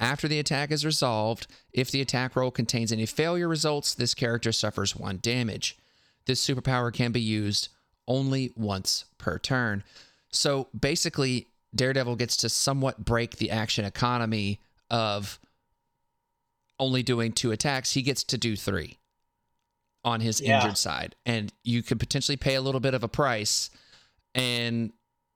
after the attack is resolved. If the attack roll contains any failure results, this character suffers one damage. This superpower can be used only once per turn. So basically, Daredevil gets to somewhat break the action economy of only doing two attacks. He gets to do three on his Yeah. injured side. And you could potentially pay a little bit of a price, and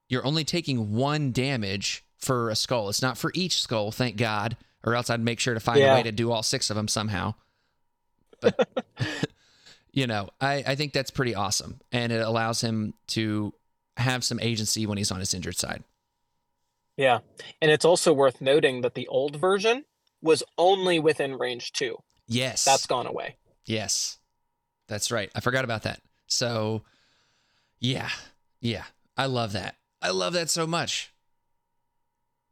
you're only taking one damage for a skull. It's not for each skull, thank God, or else I'd make sure to find a way to do all six of them somehow. But you know, I, I think that's pretty awesome. And it allows him to have some agency when he's on his injured side. Yeah. And it's also worth noting that the old version was only within range two. Yes. That's gone away. yes. That's right. I forgot about that. So yeah. Yeah. I love that. I love that so much.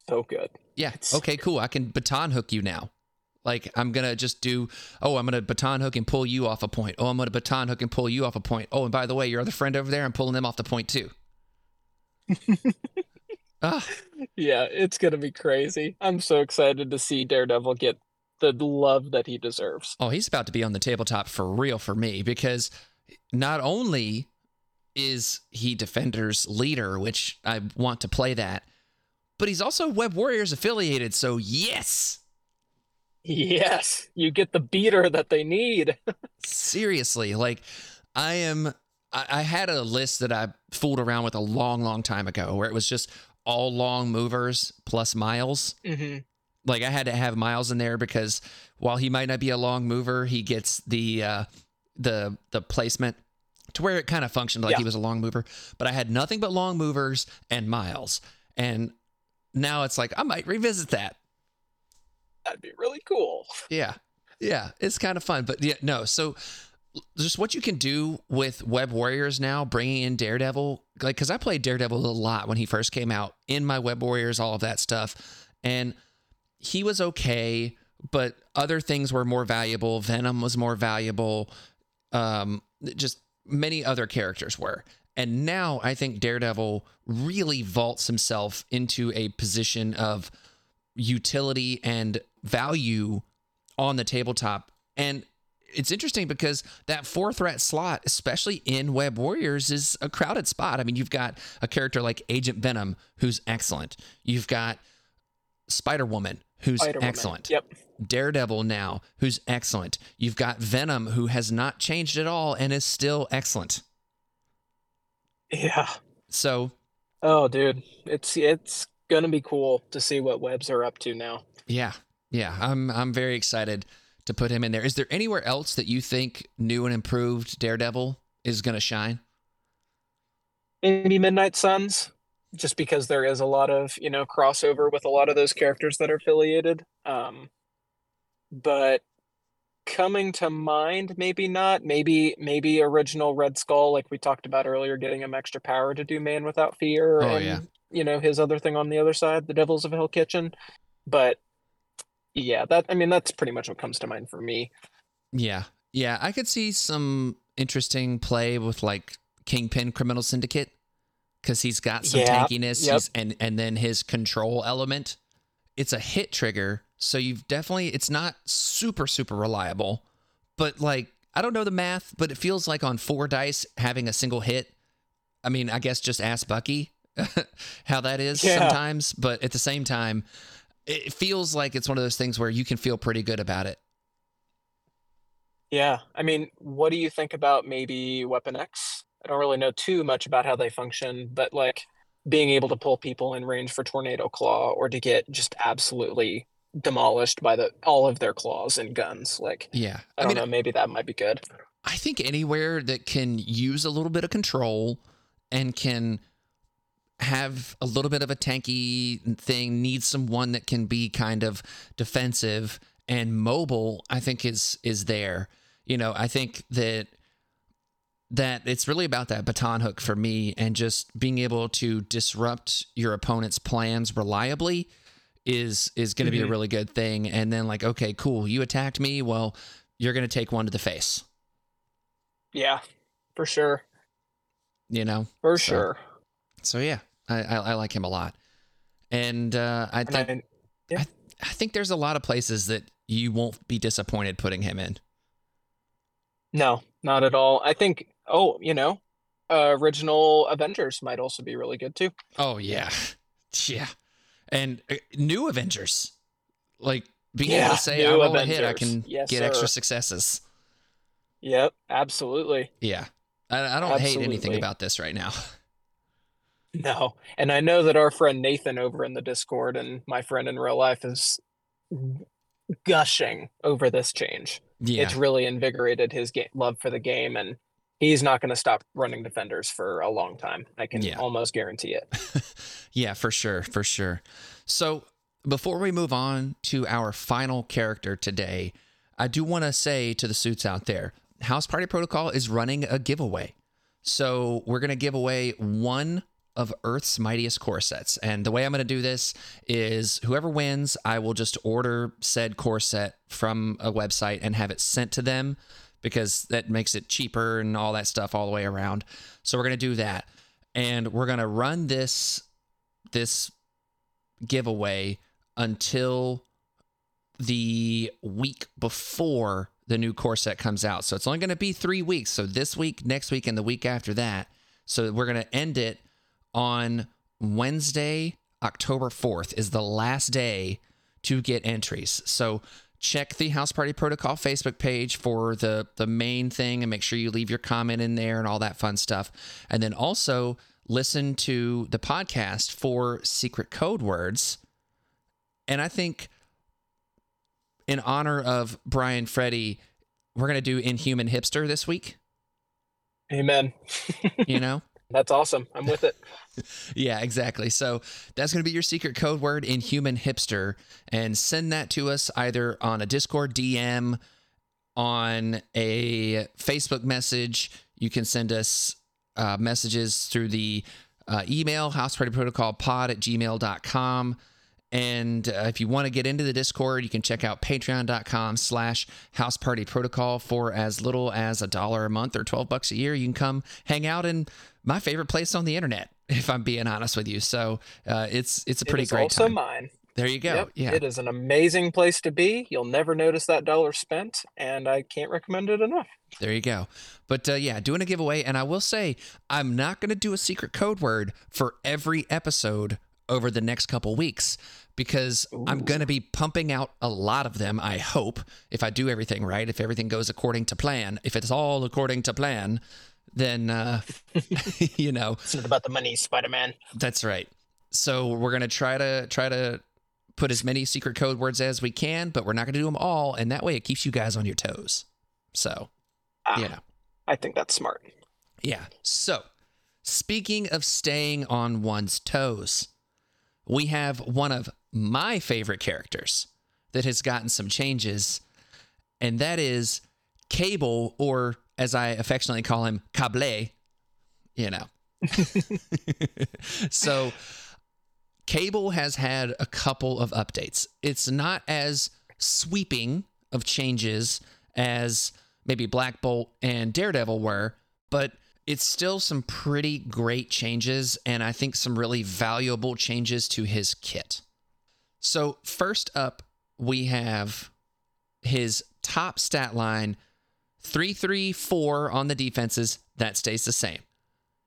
So good. Yeah. Okay, cool. I can baton hook you now. Like I'm gonna just do. Oh, I'm gonna baton hook and pull you off a point. Oh, I'm gonna baton hook and pull you off a point. Oh, and by the way, your other friend over there, I'm pulling them off the point too. ah, Yeah, it's going to be crazy. I'm so excited to see Daredevil get the love that he deserves. oh, he's about to be on the tabletop for real for me because not only is he Defender's leader, which I want to play that, but he's also Web Warriors affiliated. So yes, Yes, you get the beater that they need. seriously like i am I, I had a list that i fooled around with a long long time ago where it was just all long movers plus miles hmm like i had to have miles in there because while he might not be a long mover he gets the uh the the placement to where it kind of functioned like Yeah. he was a long mover but i had nothing but long movers and miles and now it's like i might revisit that That'd be really cool. Yeah. Yeah. It's kind of fun. But yeah, no. So just what you can do with Web Warriors now, bringing in Daredevil, like, because I played Daredevil a lot when he first came out in my Web Warriors, all of that stuff. And he was okay, but other things were more valuable. Venom was more valuable. Um, just many other characters were. And now I think Daredevil really vaults himself into a position of utility and value on the tabletop. And it's interesting because that four threat slot, especially in Web Warriors, is a crowded spot. I mean, you've got a character like Agent Venom, who's excellent. You've got Spider Woman, who's Spider-Woman. excellent. Yep. Daredevil now, who's excellent. You've got Venom, who has not changed at all and is still excellent. Yeah. So, Oh, dude, it's it's gonna be cool to see what webs are up to now. yeah, yeah, I'm I'm very excited to put him in there. Is there anywhere else that you think new and improved Daredevil is going to shine? Maybe Midnight Suns, just because there is a lot of you know crossover with a lot of those characters that are affiliated. Um, but coming to mind, maybe not. Maybe maybe original Red Skull, like we talked about earlier, getting him extra power to do Man Without Fear. Oh, and, yeah. You know his other thing on the other side, the Devils of Hell Kitchen. But yeah, that I mean that's pretty much what comes to mind for me. Yeah. Yeah. I could see some interesting play with like Kingpin Criminal Syndicate because he's got some Yeah, tankiness yep. he's, and, and then his control element. It's a hit trigger. So you've definitely, it's not super, super reliable, but like, I don't know the math, but it feels like on four dice, having a single hit. I mean, I guess just ask Bucky how that is Yeah. sometimes, but at the same time, it feels like it's one of those things where you can feel pretty good about it. Yeah, I mean, what do you think about maybe Weapon X? I don't really know too much about how they function, but like being able to pull people in range for Tornado Claw or to get just absolutely demolished by the all of their claws and guns. Like, Yeah. I don't know, maybe that might be good. I think anywhere that can use a little bit of control and can have a little bit of a tanky thing needs someone that can be kind of defensive and mobile i think is is there you know i think that that it's really about that baton hook for me and just being able to disrupt your opponent's plans reliably is is going to be a Mhm. really good thing and then like okay cool you attacked me well you're going to take one to the face Yeah, for sure. you know For So, sure. so yeah i i, I like him a lot and uh i think I- i think there's a lot of places that you won't be disappointed putting him in no, not at all. I think, oh, you know, uh, original Avengers might also be really good too. oh yeah. Yeah. And uh, new avengers. Like being Yeah, able to say i roll a hit i can Yes, get extra successes. Yep, absolutely. yeah. I, I don't hate anything about this right now. No. And I know that our friend Nathan over in the Discord and my friend in real life is gushing over this change. yeah. It's really invigorated his ga- love for the game and he's not going to stop running defenders for a long time. I can Yeah. almost guarantee it. yeah, for sure, for sure. So before we move on to our final character today, I do want to say to the suits out there, House Party Protocol is running a giveaway. So we're going to give away one of Earth's mightiest core sets. And the way I'm going to do this is whoever wins, I will just order said core set from a website and have it sent to them because that makes it cheaper and all that stuff all the way around. So we're going to do that. And we're going to run this this giveaway until the week before the new core set comes out. So it's only going to be three weeks. So this week, next week, and the week after that. So we're going to end it on Wednesday, October 4th, is the last day to get entries. So check the House Party Protocol Facebook page for the the main thing and make sure you leave your comment in there and all that fun stuff. And then also listen to the podcast for secret code words. And I think in honor of Bryan Freddy, we're going to do Inhuman Hipster this week, Amen. you know? That's awesome. I'm with it. Yeah, exactly. So that's going to be your secret code word, Inhuman Hipster, and send that to us either on a Discord DM, on a Facebook message. You can send us uh, messages through the uh, email, housepartyprotocolpod at gmail.com. And uh, if you want to get into the Discord, you can check out patreon.com slash house party protocol for as little as a dollar a month or 12 bucks a year. You can come hang out in my favorite place on the internet, if I'm being honest with you. So uh, it's it's a pretty is great also time. mine. There you go. Yep, Yeah. It is an amazing place to be. You'll never notice that dollar spent, and I can't recommend it enough. There you go. But uh, yeah, doing a giveaway. And I will say, I'm not going to do a secret code word for every episode over the next couple weeks because I'm going to be pumping out a lot of them, I hope, if I do everything right, if everything goes according to plan. If it's all according to plan, then, uh, you know, It's not about the money, Spider Man. that's right. So we're gonna try to try to put as many secret code words as we can, but we're not going to do them all. And that way it keeps you guys on your toes. So, Ah, you know. I think that's smart. Yeah. So, speaking of staying on one's toes, we have one of my favorite characters that has gotten some changes, and that is Cable, or as I affectionately call him, Cable. You know. so, Cable has had a couple of updates. It's not as sweeping of changes as maybe Black Bolt and Daredevil were, but it's still some pretty great changes and I think some really valuable changes to his kit. So, first up, we have his top stat line 334 on the defenses, that stays the same.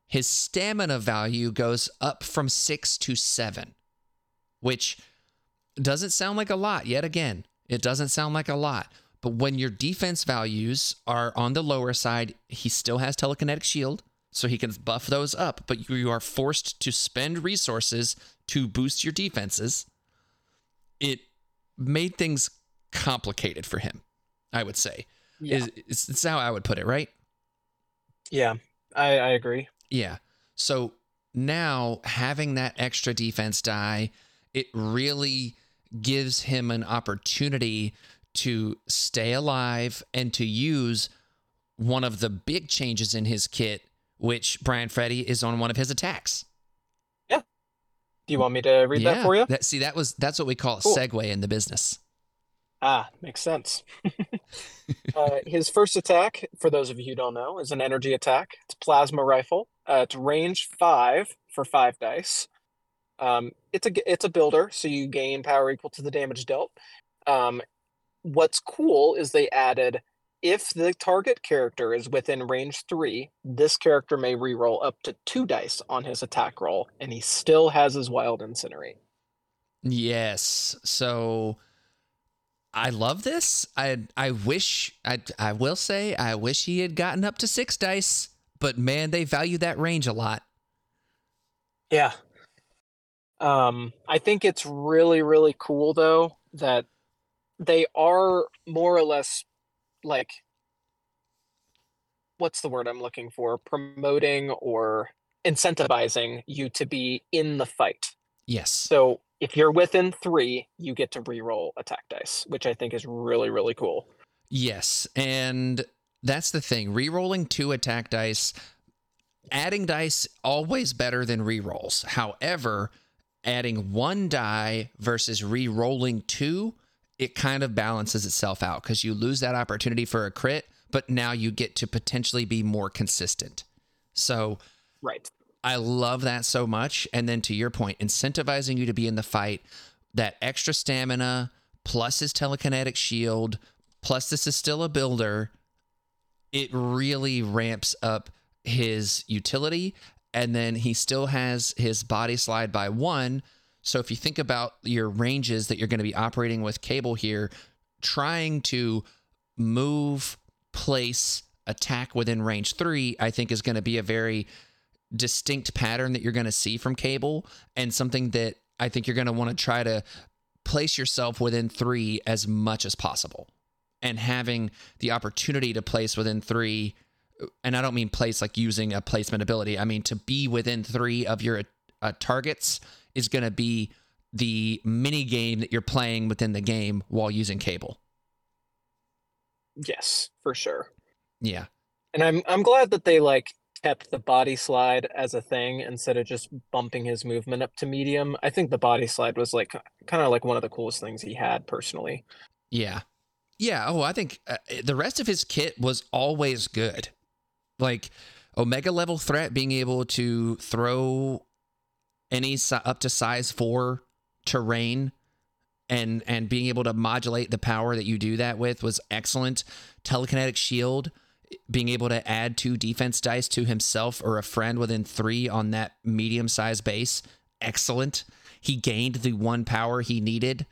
His stamina value goes up from 6 to 7, which doesn't sound like a lot yet again. It doesn't sound like a lot. But when your defense values are on the lower side, he still has telekinetic shield, so he can buff those up, but you are forced to spend resources to boost your defenses. It made things complicated for him, I would say. Yeah, Is it's how I would put it, right? yeah, I, I agree. Yeah. So now having that extra defense die, it really gives him an opportunity to stay alive and to use one of the big changes in his kit, which Bryan Freddy is on one of his attacks. Yeah. Do you want me to read that for you? That, see, that was that's what we call a Cool. segue in the business. Ah, makes sense. uh, his first attack, for those of you who don't know, is an energy attack. It's plasma rifle. Uh, it's range five for five dice. Um, it's a it's a builder, so you gain power equal to the damage dealt. Um, what's cool is they added if the target character is within range three, this character may reroll up to two dice on his attack roll, and he still has his wild incinerate. Yes. So I love this. I I wish I I will say I wish he had gotten up to 6 dice, but man, they value that range a lot. Yeah. Um, I think it's really, really cool though that they are more or less like what's the word I'm looking for? Promoting or incentivizing you to be in the fight. Yes. So if you're within three, you get to reroll attack dice, which I think is really, really cool. Yes, and that's the thing. Rerolling two attack dice, adding dice always better than rerolls. However, adding one die versus rerolling two, it kind of balances itself out because you lose that opportunity for a crit, but now you get to potentially be more consistent. So Right. I love that so much. And then to your point, incentivizing you to be in the fight, that extra stamina plus his telekinetic shield, plus this is still a builder, it really ramps up his utility. And then he still has his body slide by one. So if you think about your ranges that you're going to be operating with cable here, trying to move, place, attack within range three, I think is going to be a very distinct pattern that you're going to see from cable and something that I think you're going to want to try to place yourself within three as much as possible. And having the opportunity to place within three, and I don't mean place like using a placement ability, I mean to be within three of your uh, targets is going to be the mini game that you're playing within the game while using cable. Yes, for sure. Yeah. And I'm I'm glad that they like kept the body slide as a thing instead of just bumping his movement up to medium. I think the body slide was like kind of like one of the coolest things he had personally. Yeah. Yeah. Oh, I think uh, the rest of his kit was always good. Like Omega level threat being able to throw any si- up to size 4 terrain and and being able to modulate the power that you do that with was excellent. Telekinetic shield being able to add two defense dice to himself or a friend within 3 on that medium size base, excellent. He gained the one power he needed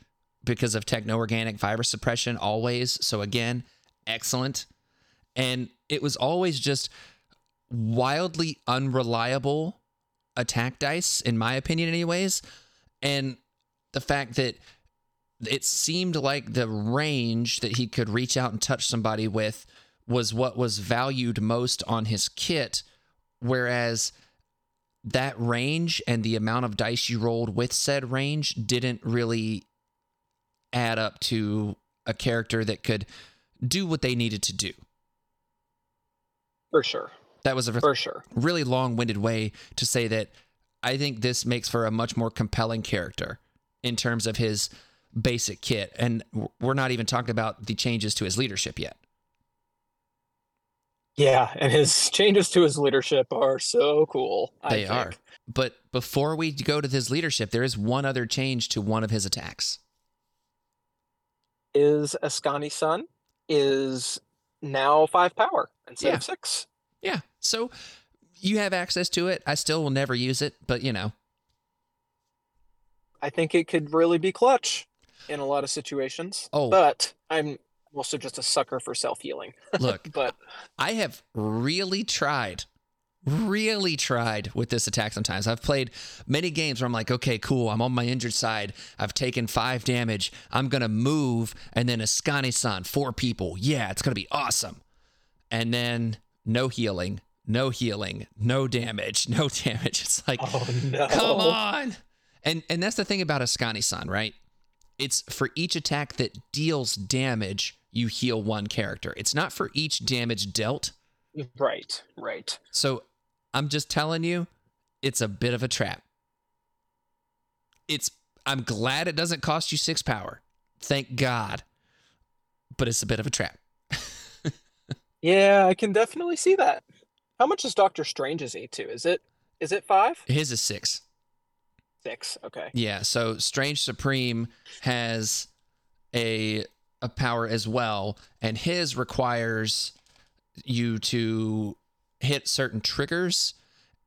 because of techno-organic virus suppression always. So again, excellent. And it was always just wildly unreliable attack dice, in my opinion, anyways. And the fact that it seemed like the range that he could reach out and touch somebody with was what was valued most on his kit, whereas that range and the amount of dice you rolled with said range didn't really add up to a character that could do what they needed to do. For sure. That was a For sure. really long-winded way to say that I think this makes for a much more compelling character in terms of his basic kit and we're not even talking about the changes to his leadership yet. Yeah, and his changes to his leadership are so cool. I They are. But before we go to his leadership, there is one other change to one of his attacks. Is Askani'son is now five power instead Yeah. of six. Yeah. So you have access to it. I still will never use it, but you know, I think it could really be clutch in a lot of situations. Oh. But I'm also just a sucker for self healing. look, But I have really tried, really tried with this attack sometimes. I've played many games where I'm like, okay, cool, I'm on my injured side. I've taken five damage. I'm going to move. And then Askani'son, four people. Yeah, it's going to be awesome. And then no healing, no healing, no damage, no damage. It's like, oh no. come on. And, and that's the thing about Askani'son, right? It's for each attack that deals damage, you heal one character. It's not for each damage dealt. Right, right. So I'm just telling you, it's a bit of a trap. It's I'm glad it doesn't cost you six power. Thank God. But it's a bit of a trap. Yeah, I can definitely see that. How much is Doctor Strange's E2? Is it is it five? His is six. Six. Okay. Yeah. So Strange Supreme has a a power as well, and his requires you to hit certain triggers,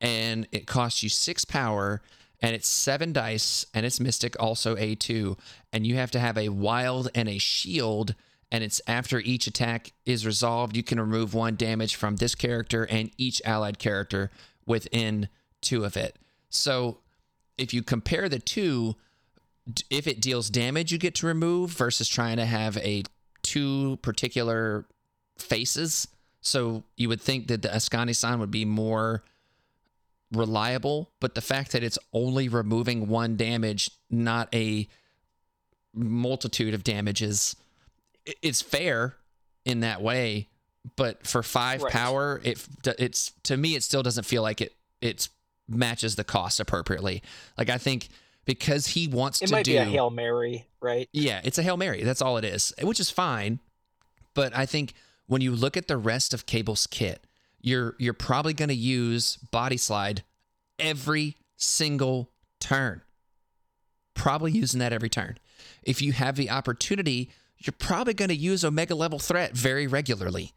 and it costs you six power, and it's seven dice, and it's Mystic also a two, and you have to have a wild and a shield. And it's after each attack is resolved, you can remove one damage from this character and each allied character within two of it. So if you compare the two, if it deals damage, you get to remove versus trying to have a two particular faces. So you would think that the Askani'son would be more reliable, but the fact that it's only removing one damage, not a multitude of damages, it's fair in that way. But for five Right. power, it it's to me it still doesn't feel like it it's matches the cost appropriately. Like I think because he wants It to might do be a Hail Mary, right? yeah, it's a Hail Mary. That's all it is, which is fine. But I think when you look at the rest of Cable's kit, you're you're probably going to use body slide every single turn. Probably using that every turn. If you have the opportunity, you're probably going to use Omega level threat very regularly.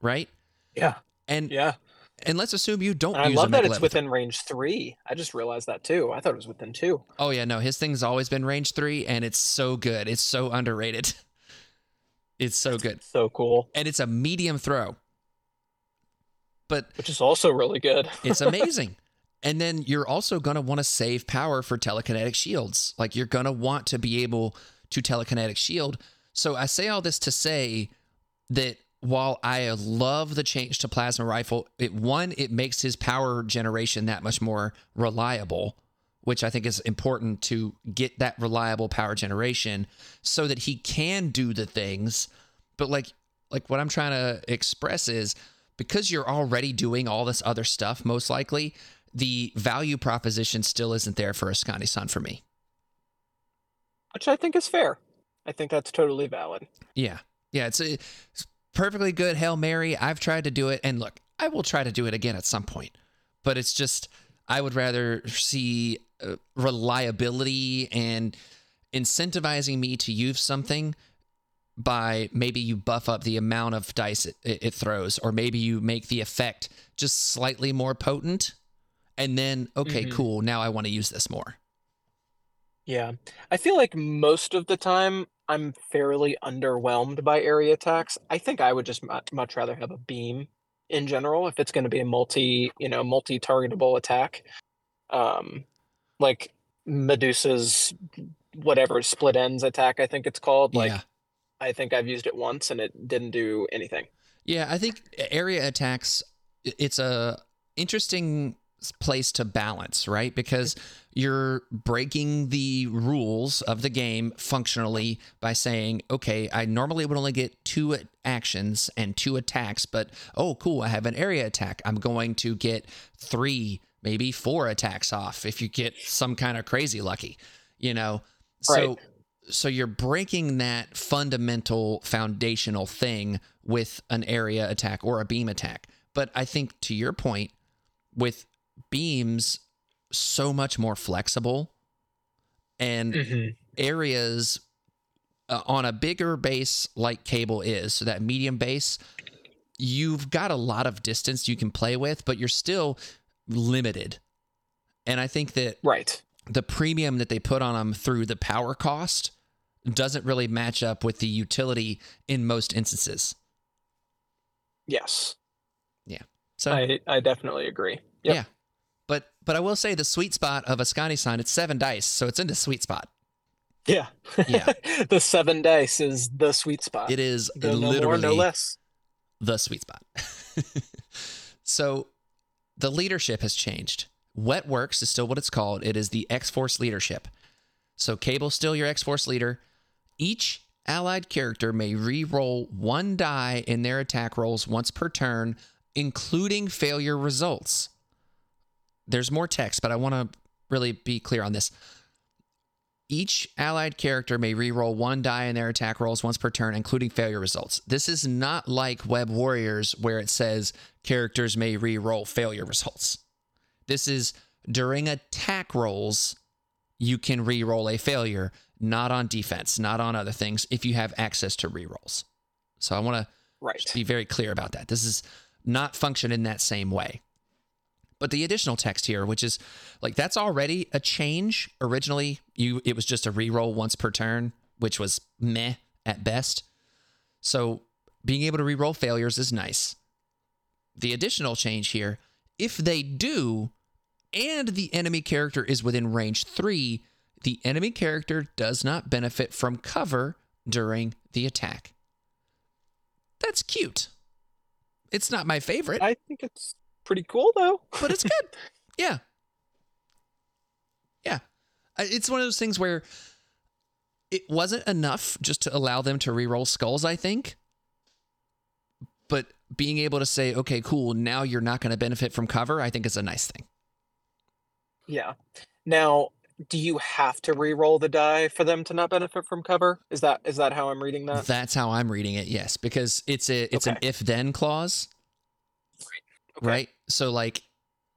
Right? Yeah. And Yeah. And let's assume you don't I love that it's within range three. I just realized that too. I thought it was within two. Oh yeah, no, his thing's always been range 3 and it's so good. It's so underrated. It's so good. So cool. and it's a medium throw. But Which is also really good. it's amazing. and then you're also going to want to save power for telekinetic shields. Like you're going to want to be able to telekinetic shield. So I say all this to say that while I love the change to plasma rifle, it one it makes his power generation that much more reliable, which I think is important to get that reliable power generation so that he can do the things. But like like what I'm trying to express is because you're already doing all this other stuff, most likely, the value proposition still isn't there for Askani'son for me. Which I think is fair. I think that's totally valid. Yeah. Yeah, it's a it's perfectly good Hail Mary. I've tried to do it and look, I will try to do it again at some point. But it's just I would rather see uh, reliability and incentivizing me to use something by maybe you buff up the amount of dice it, it, throws or maybe you make the effect just slightly more potent and then okay, Mhm. cool, now I want to use this more. Yeah. I feel like most of the time I'm fairly underwhelmed by area attacks. I think I would just mu- much rather have a beam in general if it's going to be a multi, you know, multi-targetable attack. Um like Medusa's whatever split ends attack I think it's called. Like yeah. I think I've used it once and it didn't do anything. Yeah, I think area attacks it's a interesting place to balance, right? Because you're breaking the rules of the game functionally by saying, okay, I normally would only get two actions and two attacks, but oh, cool, I have an area attack. I'm going to get three, maybe four attacks off if you get some kind of crazy lucky, you know? So so you're breaking that fundamental foundational thing with an area attack or a beam attack. But I think to your point, with beams so much more flexible and areas uh, on a bigger base like cable is, so that medium base, you've got a lot of distance you can play with, but you're still limited. And I think that Right. the premium that they put on them through the power cost doesn't really match up with the utility in most instances. Yes. Yeah. So I, I definitely agree. Yep. yeah, but but I will say the sweet spot of Askani'son it's seven dice, so it's in the sweet spot. Yeah. Yeah. the seven dice is the sweet spot. It is No, no literally more, no less. the sweet spot. so the leadership has changed. Wet Works is still what it's called. It is the X Force leadership. So Cable's still your X Force leader. Each allied character may re-roll one die in their attack rolls once per turn, including failure results. There's more text, but I want to really be clear on this. Each allied character may re-roll one die in their attack rolls once per turn, including failure results. This is not like Web Warriors, where it says characters may re-roll failure results. This is during attack rolls, you can re-roll a failure, not on defense, not on other things, if you have access to re-rolls. So I want to be very clear about that. This is not function in that same way. But the additional text here, which is like that's already a change. Originally, you it was just a reroll once per turn, which was meh at best. So being able to reroll failures is nice. The additional change here, if they do, and the enemy character is within range three, the enemy character does not benefit from cover during the attack. That's cute. It's not my favorite, I think it's pretty cool though. but it's good. yeah. Yeah. It's one of those things where it wasn't enough just to allow them to reroll skulls, I think. But being able to say, okay, cool, now you're not going to benefit from cover, I think is a nice thing. Yeah. Now, do you have to re-roll the die for them to not benefit from cover? Is that is that how I'm reading that? That's how I'm reading it, yes, because it's a it's an if then clause. Okay. right? So like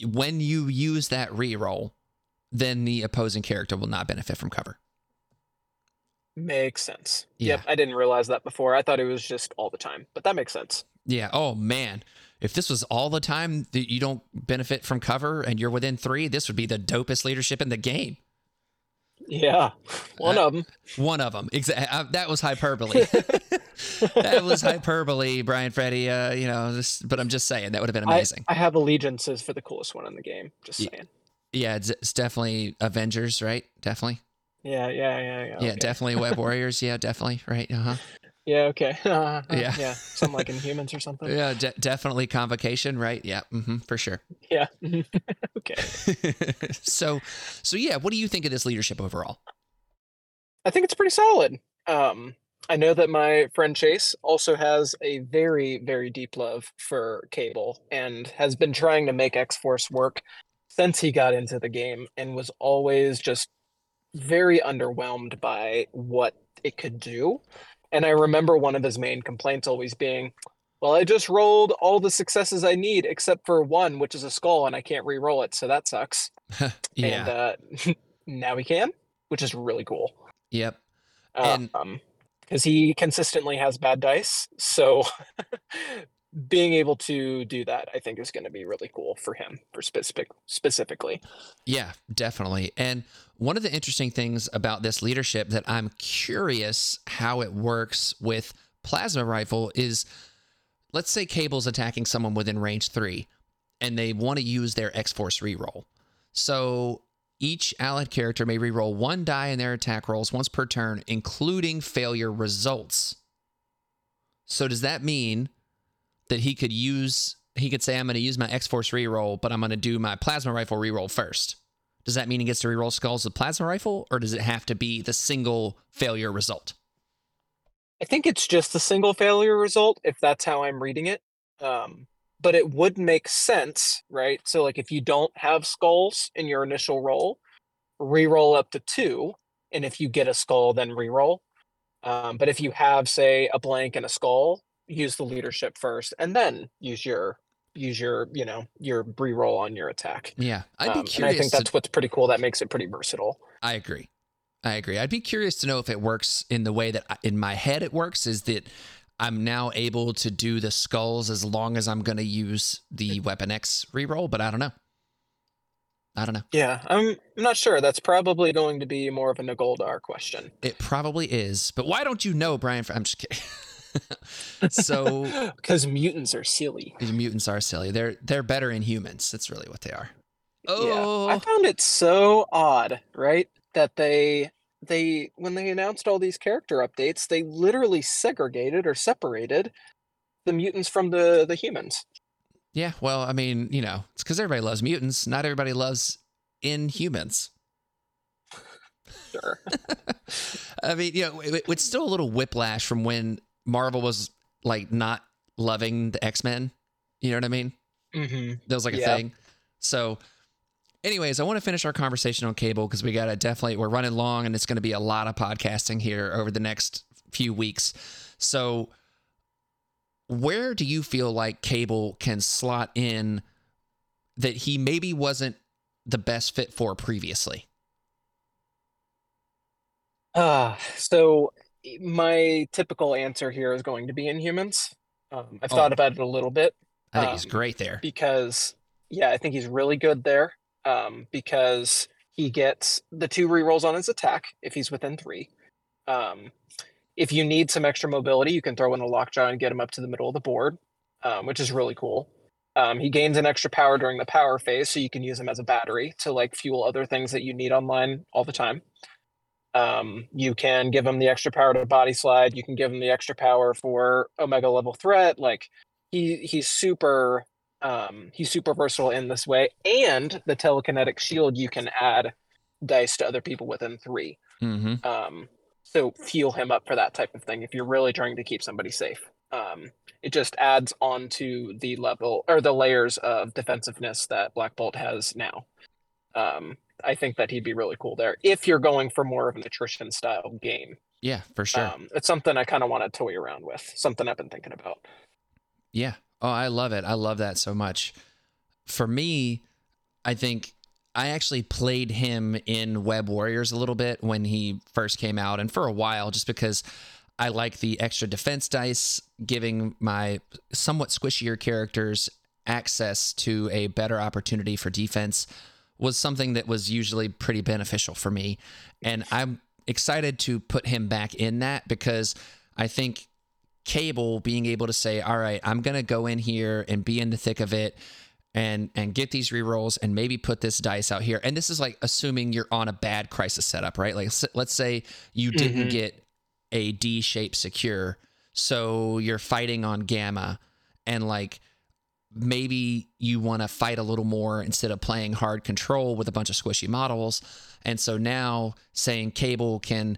when you use that reroll, then the opposing character will not benefit from cover. Makes sense. Yeah. Yep. I didn't realize that before. I thought it was just all the time, but that makes sense. Yeah. Oh man, if this was all the time that you don't benefit from cover and you're within three, this would be the dopest leadership in the game. Yeah. One Uh, of them. One of them. Exactly. That was hyperbole. that was hyperbole, Bryan Freddy. Uh, you know, this, but I'm just saying that would have been amazing. I have allegiances for the coolest one in the game. Just saying. yeah, it's, it's definitely Avengers, right? Definitely. Yeah, yeah, yeah, yeah. Yeah, okay. definitely Web Warriors. Yeah, definitely. Right. Uh huh. Yeah, okay. Uh, Yeah. yeah. Something like Inhumans or something. Yeah, de- definitely convocation, right? Yeah, hmm for sure. Yeah. okay. so, so yeah, what do you think of this leadership overall? I think it's pretty solid. Um, I know that my friend Chase also has a very, very deep love for Cable and has been trying to make X Force work since he got into the game and was always just very underwhelmed by what it could do. And I remember one of his main complaints always being, well, I just rolled all the successes I need except for one, which is a skull, and I can't re-roll it, so that sucks. yeah. And uh, now we can, which is really cool. yep. And- Um, because he consistently has bad dice, so being able to do that, I think, is going to be really cool for him, for specific specifically. Yeah, definitely. And one of the interesting things about this leadership that I'm curious how it works with plasma rifle is let's say Cable's attacking someone within range three and they want to use their X Force reroll. So Each allied character may reroll one die in their attack rolls once per turn, including failure results. So does that mean that he could use he could say I'm going to use my X-Force reroll, but I'm going to do my plasma rifle reroll first? Does that mean he gets to reroll skulls with plasma rifle, or does it have to be the single failure result? I think it's just the single failure result if that's how I'm reading it. Um, but it would make sense, right? So like if you don't have skulls in your initial roll, re-roll up to two, and if you get a skull, then re-roll. Um, but if you have, say, a blank and a skull, use the leadership first, and then use your use your you know your re-roll on your attack. Yeah, I'd be Um, curious. I think to- that's what's pretty cool. That makes it pretty versatile. I agree. I agree. I'd be curious to know if it works in the way that I- in my head it works is that I'm now able to do the skulls as long as I'm going to use the Weapon X reroll, but I don't know. I don't know. Yeah, I'm, I'm not sure. That's probably going to be more of a Nagoldar question. It probably is, but why don't you know, Bryan? I'm just kidding. so because mutants are silly. mutants are silly. They're they're better in humans. That's really what they are. Oh, Yeah, I oh. found it so odd, right? That they they when they announced all these character updates, they literally segregated or separated the mutants from the the humans. yeah. Well, I mean, you know, it's because everybody loves mutants. Not everybody loves inhumans. Sure. I mean, you know, it, it's still a little whiplash from when Marvel was like not loving the X Men. You know what I mean? hmm That was like a Yeah. thing. So, anyways, I want to finish our conversation on cable because we got to definitely, we're running long and it's going to be a lot of podcasting here over the next few weeks. So, where do you feel like cable can slot in that he maybe wasn't the best fit for previously? Uh, so my typical answer here is going to be Inhumans. Um, I've Oh. thought about it a little bit. I think he's Um, great there. because yeah, I think he's really good there. Um, because he gets the two rerolls on his attack if he's within three. Um, if you need some extra mobility, you can throw in a lockjaw and get him up to the middle of the board, um, which is really cool. Um, he gains an extra power during the power phase, so you can use him as a battery to like fuel other things that you need online all the time. Um, you can give him the extra power to body slide. You can give him the extra power for Omega level threat. Like he he's super um, he's super versatile in this way. And the telekinetic shield, you can add dice to other people within three. Mm-hmm. Um, so fuel him up for that type of thing if you're really trying to keep somebody safe. Um, it just adds on to the level or the layers of defensiveness that Black Bolt has now. Um, I think that he'd be really cool there if you're going for more of an attrition style game. Yeah, for sure. Um, it's something I kind of want to toy around with, something I've been thinking about. Yeah. Oh, I love it. I love that so much. For me, I think I actually played him in Web Warriors a little bit when he first came out and for a while just because I like the extra defense dice, giving my somewhat squishier characters access to a better opportunity for defense was something that was usually pretty beneficial for me. And I'm excited to put him back in that because I think Cable being able to say, "All right, I'm going to go in here and be in the thick of it and and get these rerolls and maybe put this dice out here." And this is like assuming you're on a bad crisis setup, right? Like let's say you didn't Mhm. get a D-shape secure, so you're fighting on gamma and like maybe you want to fight a little more instead of playing hard control with a bunch of squishy models. And so now saying Cable can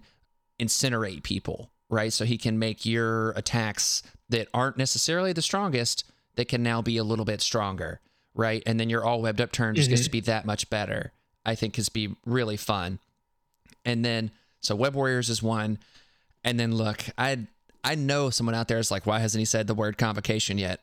incinerate people, right? So he can make your attacks that aren't necessarily the strongest that can now be a little bit stronger, right? And then your all webbed up turn just gets to mm-hmm. be that much better. I think is be really fun. And then so Web Warriors is one. And then look, I I know someone out there is like, why hasn't he said the word convocation yet?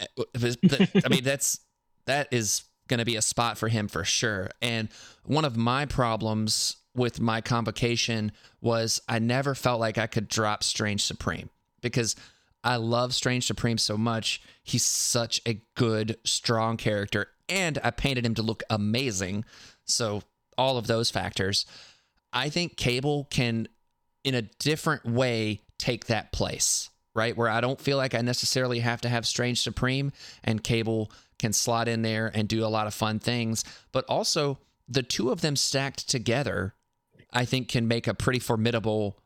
I mean, that's that is going to be a spot for him for sure. And one of my problems with my convocation was I never felt like I could drop Strange Supreme because I love Strange Supreme so much. He's such a good, strong character, and I painted him to look amazing. So all of those factors, I think Cable can, in a different way, take that place right? Where I don't feel like I necessarily have to have Strange Supreme and Cable can slot in there and do a lot of fun things. But also, the two of them stacked together, I think can make a pretty formidable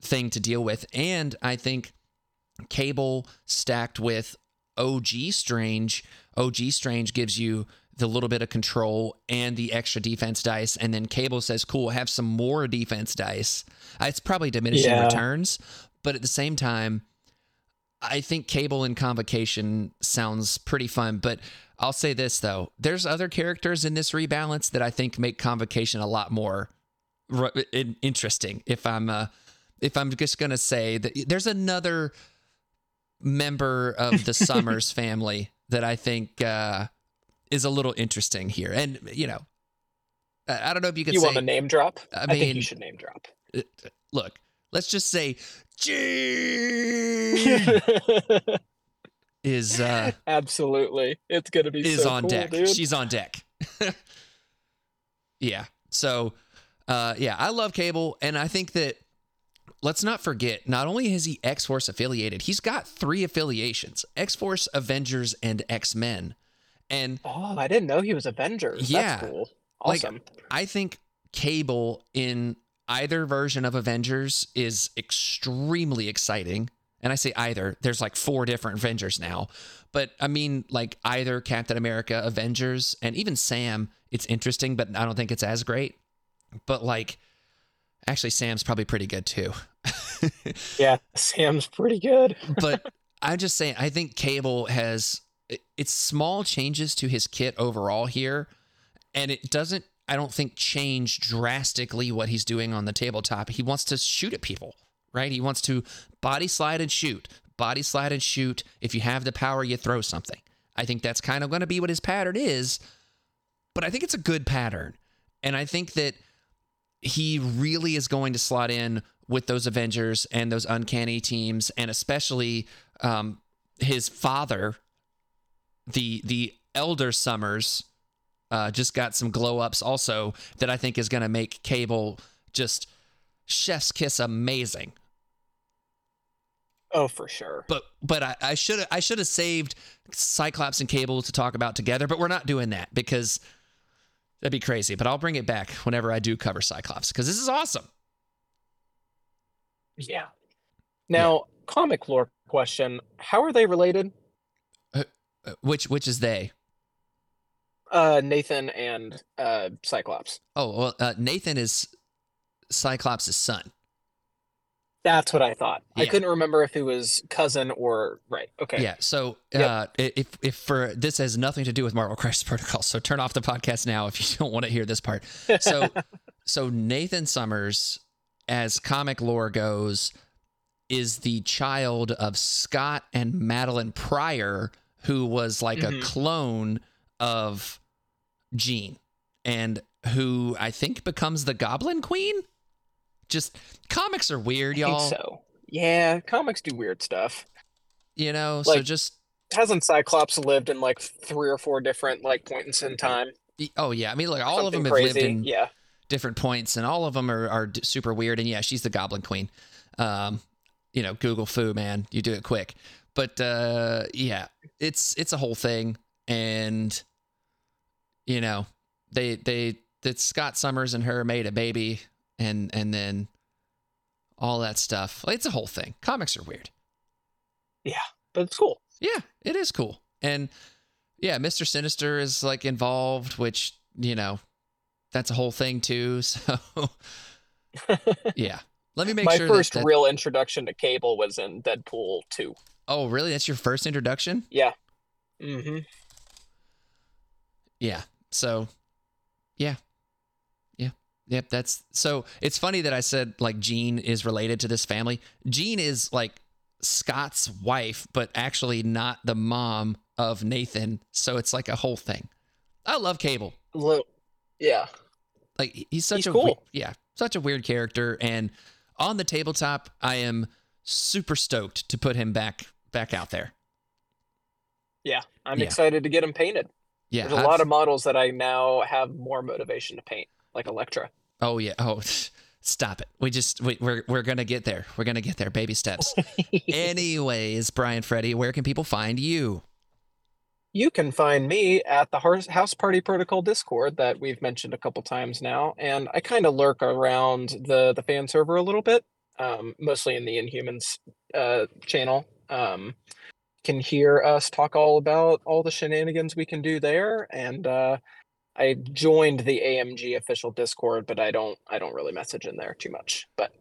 thing to deal with. And I think Cable stacked with OG Strange, OG Strange gives you the little bit of control and the extra defense dice. And then Cable says, cool, have some more defense dice. Uh, It's probably diminishing Yeah. returns, but at the same time, I think Cable and Convocation sounds pretty fun. But I'll say this, though there's other characters in this rebalance that I think make Convocation a lot more ru- interesting. If I'm, uh, if I'm just gonna say that there's another member of the Summers family that I think uh, is a little interesting here. And you know, I I don't know if you could You say. want a name drop? I I, think mean- you should name drop. uh, look, let's just say Is uh, Absolutely, it's gonna be is so on cool, deck. dude. She's on deck. yeah. So, uh, yeah, I love Cable, and I think that let's not forget. Not only is he X Force affiliated, he's got three affiliations: X Force, Avengers, and X Men. And Oh, I didn't know he was Avengers. Yeah. That's cool. Like, Awesome. I think Cable in either version of Avengers is extremely exciting. And I say either, there's like four different Avengers now. But I mean, like either Captain America, Avengers, and even Sam, it's interesting, but I don't think it's as great. But like, actually, Sam's probably pretty good too. yeah, Sam's pretty good. but I'm just saying, I think Cable has it's small changes to his kit overall here, and it doesn't. I don't think change drastically what he's doing on the tabletop. He wants to shoot at people, right? He wants to body slide and shoot, body slide and shoot. If you have the power, you throw something. I think that's kind of going to be what his pattern is, but I think it's a good pattern, and I think that he really is going to slot in with those Avengers and those uncanny teams, and especially um, his father, the the Elder Summers, uh, just got some glow ups also that I think is going to make Cable just chef's kiss amazing. Oh, for sure. But but I- should I should have saved Cyclops and Cable to talk about together, but we're not doing that because that'd be crazy. But I'll bring it back whenever I do cover Cyclops because this is awesome. Yeah. Now, comic lore question: How are they related? Uh, Which which is they? Uh, Nathan and uh, Cyclops. Oh well, uh, Nathan is Cyclops' son. That's what I thought. I couldn't remember if it was cousin or right. Okay. Yeah. So Yep. uh, if if for this has nothing to do with Marvel Crisis Protocol, so turn off the podcast now if you don't want to hear this part. So so Nathan Summers, as comic lore goes, is the child of Scott and Madelyne Pryor, who was like a Mhm. clone of Jean, and who I think becomes the Goblin Queen. Just comics are weird, y'all. so. Yeah, comics do weird stuff. You know, so just Hasn't Cyclops lived in like three or four different like points in time? oh yeah, I mean, like all of them have lived in Yeah. different points, and all of them are, are super weird. And yeah, she's the Goblin Queen. Um, you know, Google foo, man, you do it quick. But uh, yeah, it's it's a whole thing, and you know, they they that Scott Summers and her made a baby, and and then all that stuff. It's a whole thing. Comics are weird. Yeah, but it's cool. Yeah, it is cool. And yeah, Mr. Sinister is like involved, which, you know, that's a whole thing too. So yeah. Let me make My sure that- first that, real introduction to Cable was in Deadpool 2. Oh, really? That's your first introduction? Yeah. Mm-hmm. Yeah. So yeah. Yeah. Yep, that's so it's funny that I said like Jean is related to this family. Jean is like Scott's wife, but actually not the mom of Nathan. So it's like a whole thing. I love Cable. Yeah. Like he's such He's a cool. yeah, such a weird character and on the tabletop I am super stoked to put him back back out there. Yeah. I'm Yeah. excited to get him painted. Yeah. There's a I've- lot of models that I now have more motivation to paint, like Elektra. Oh yeah. Oh, stop it. We just we, we're we're gonna get there. We're gonna get there. Baby steps. Anyways, Bryan Freddy, where can people find you? You can find me at the House Party Protocol Discord that we've mentioned a couple times now, and I kind of lurk around the the fan server a little bit, um, mostly in the Inhumans uh, channel. Um, can hear us talk all about all the shenanigans we can do there, and uh, I joined the AMG official Discord, but I don't I don't really message in there too much. But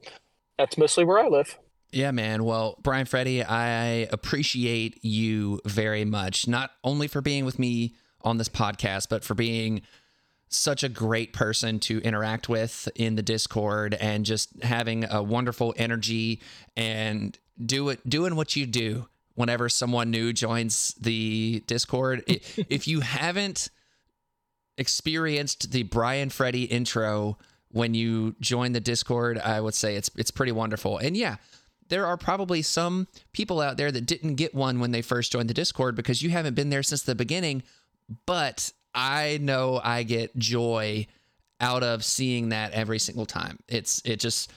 that's mostly where I live. Yeah, man. Well, Bryan Freddy, I appreciate you very much, not only for being with me on this podcast, but for being such a great person to interact with in the Discord and just having a wonderful energy and do it doing what you do whenever someone new joins the Discord. if you haven't experienced the Bryan Freddy intro when you join the Discord, I would say it's it's pretty wonderful. And yeah, there are probably some people out there that didn't get one when they first joined the Discord because you haven't been there since the beginning. But I know I get joy out of seeing that every single time. It's it just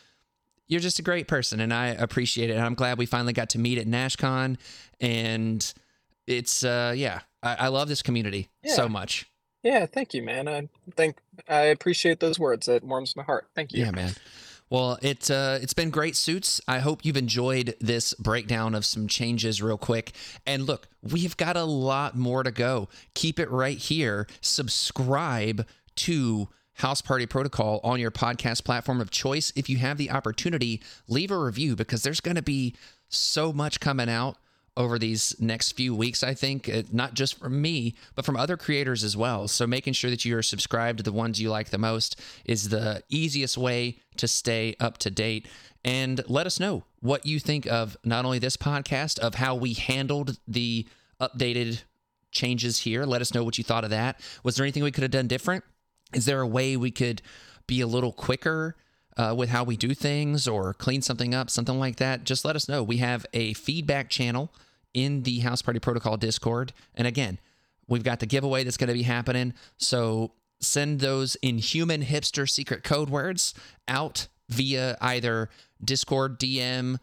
you're just a great person and I appreciate it. And I'm glad we finally got to meet at NashCon and it's uh yeah, I, I love this community yeah. so much. Yeah, thank you, man. I think I appreciate those words. It warms my heart. Thank you. Yeah, man. Well, it uh, it's been great suits. I hope you've enjoyed this breakdown of some changes real quick. And look, we've got a lot more to go. Keep it right here. Subscribe to House Party Protocol on your podcast platform of choice. If you have the opportunity, leave a review because there's going to be so much coming out over these next few weeks, I think, uh, not just from me, but from other creators as well. So making sure that you are subscribed to the ones you like the most is the easiest way to stay up to date. And let us know what you think of not only this podcast, of how we handled the updated changes here. Let us know what you thought of that. Was there anything we could have done different? Is there a way we could be a little quicker? uh, with how we do things or clean something up, something like that, just let us know. We have a feedback channel in the House Party Protocol Discord. And again, we've got the giveaway that's going to be happening. So send those inhuman hipster secret code words out via either Discord DM,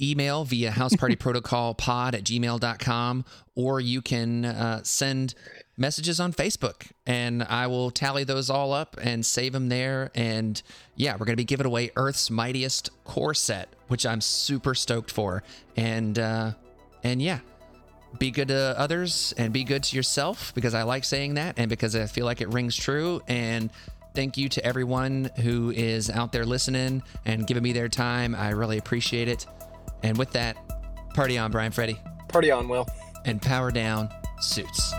email via housepartyprotocolpod at gmail.com, or you can uh, send messages on Facebook, and I will tally those all up and save them there. And yeah, we're going to be giving away Earth's Mightiest Core Set, which I'm super stoked for. And uh, and yeah, be good to others and be good to yourself because I like saying that and because I feel like it rings true. And thank you to everyone who is out there listening and giving me their time. I really appreciate it. And with that, party on, Bryan Freddy. Party on, Will. And power down, suits.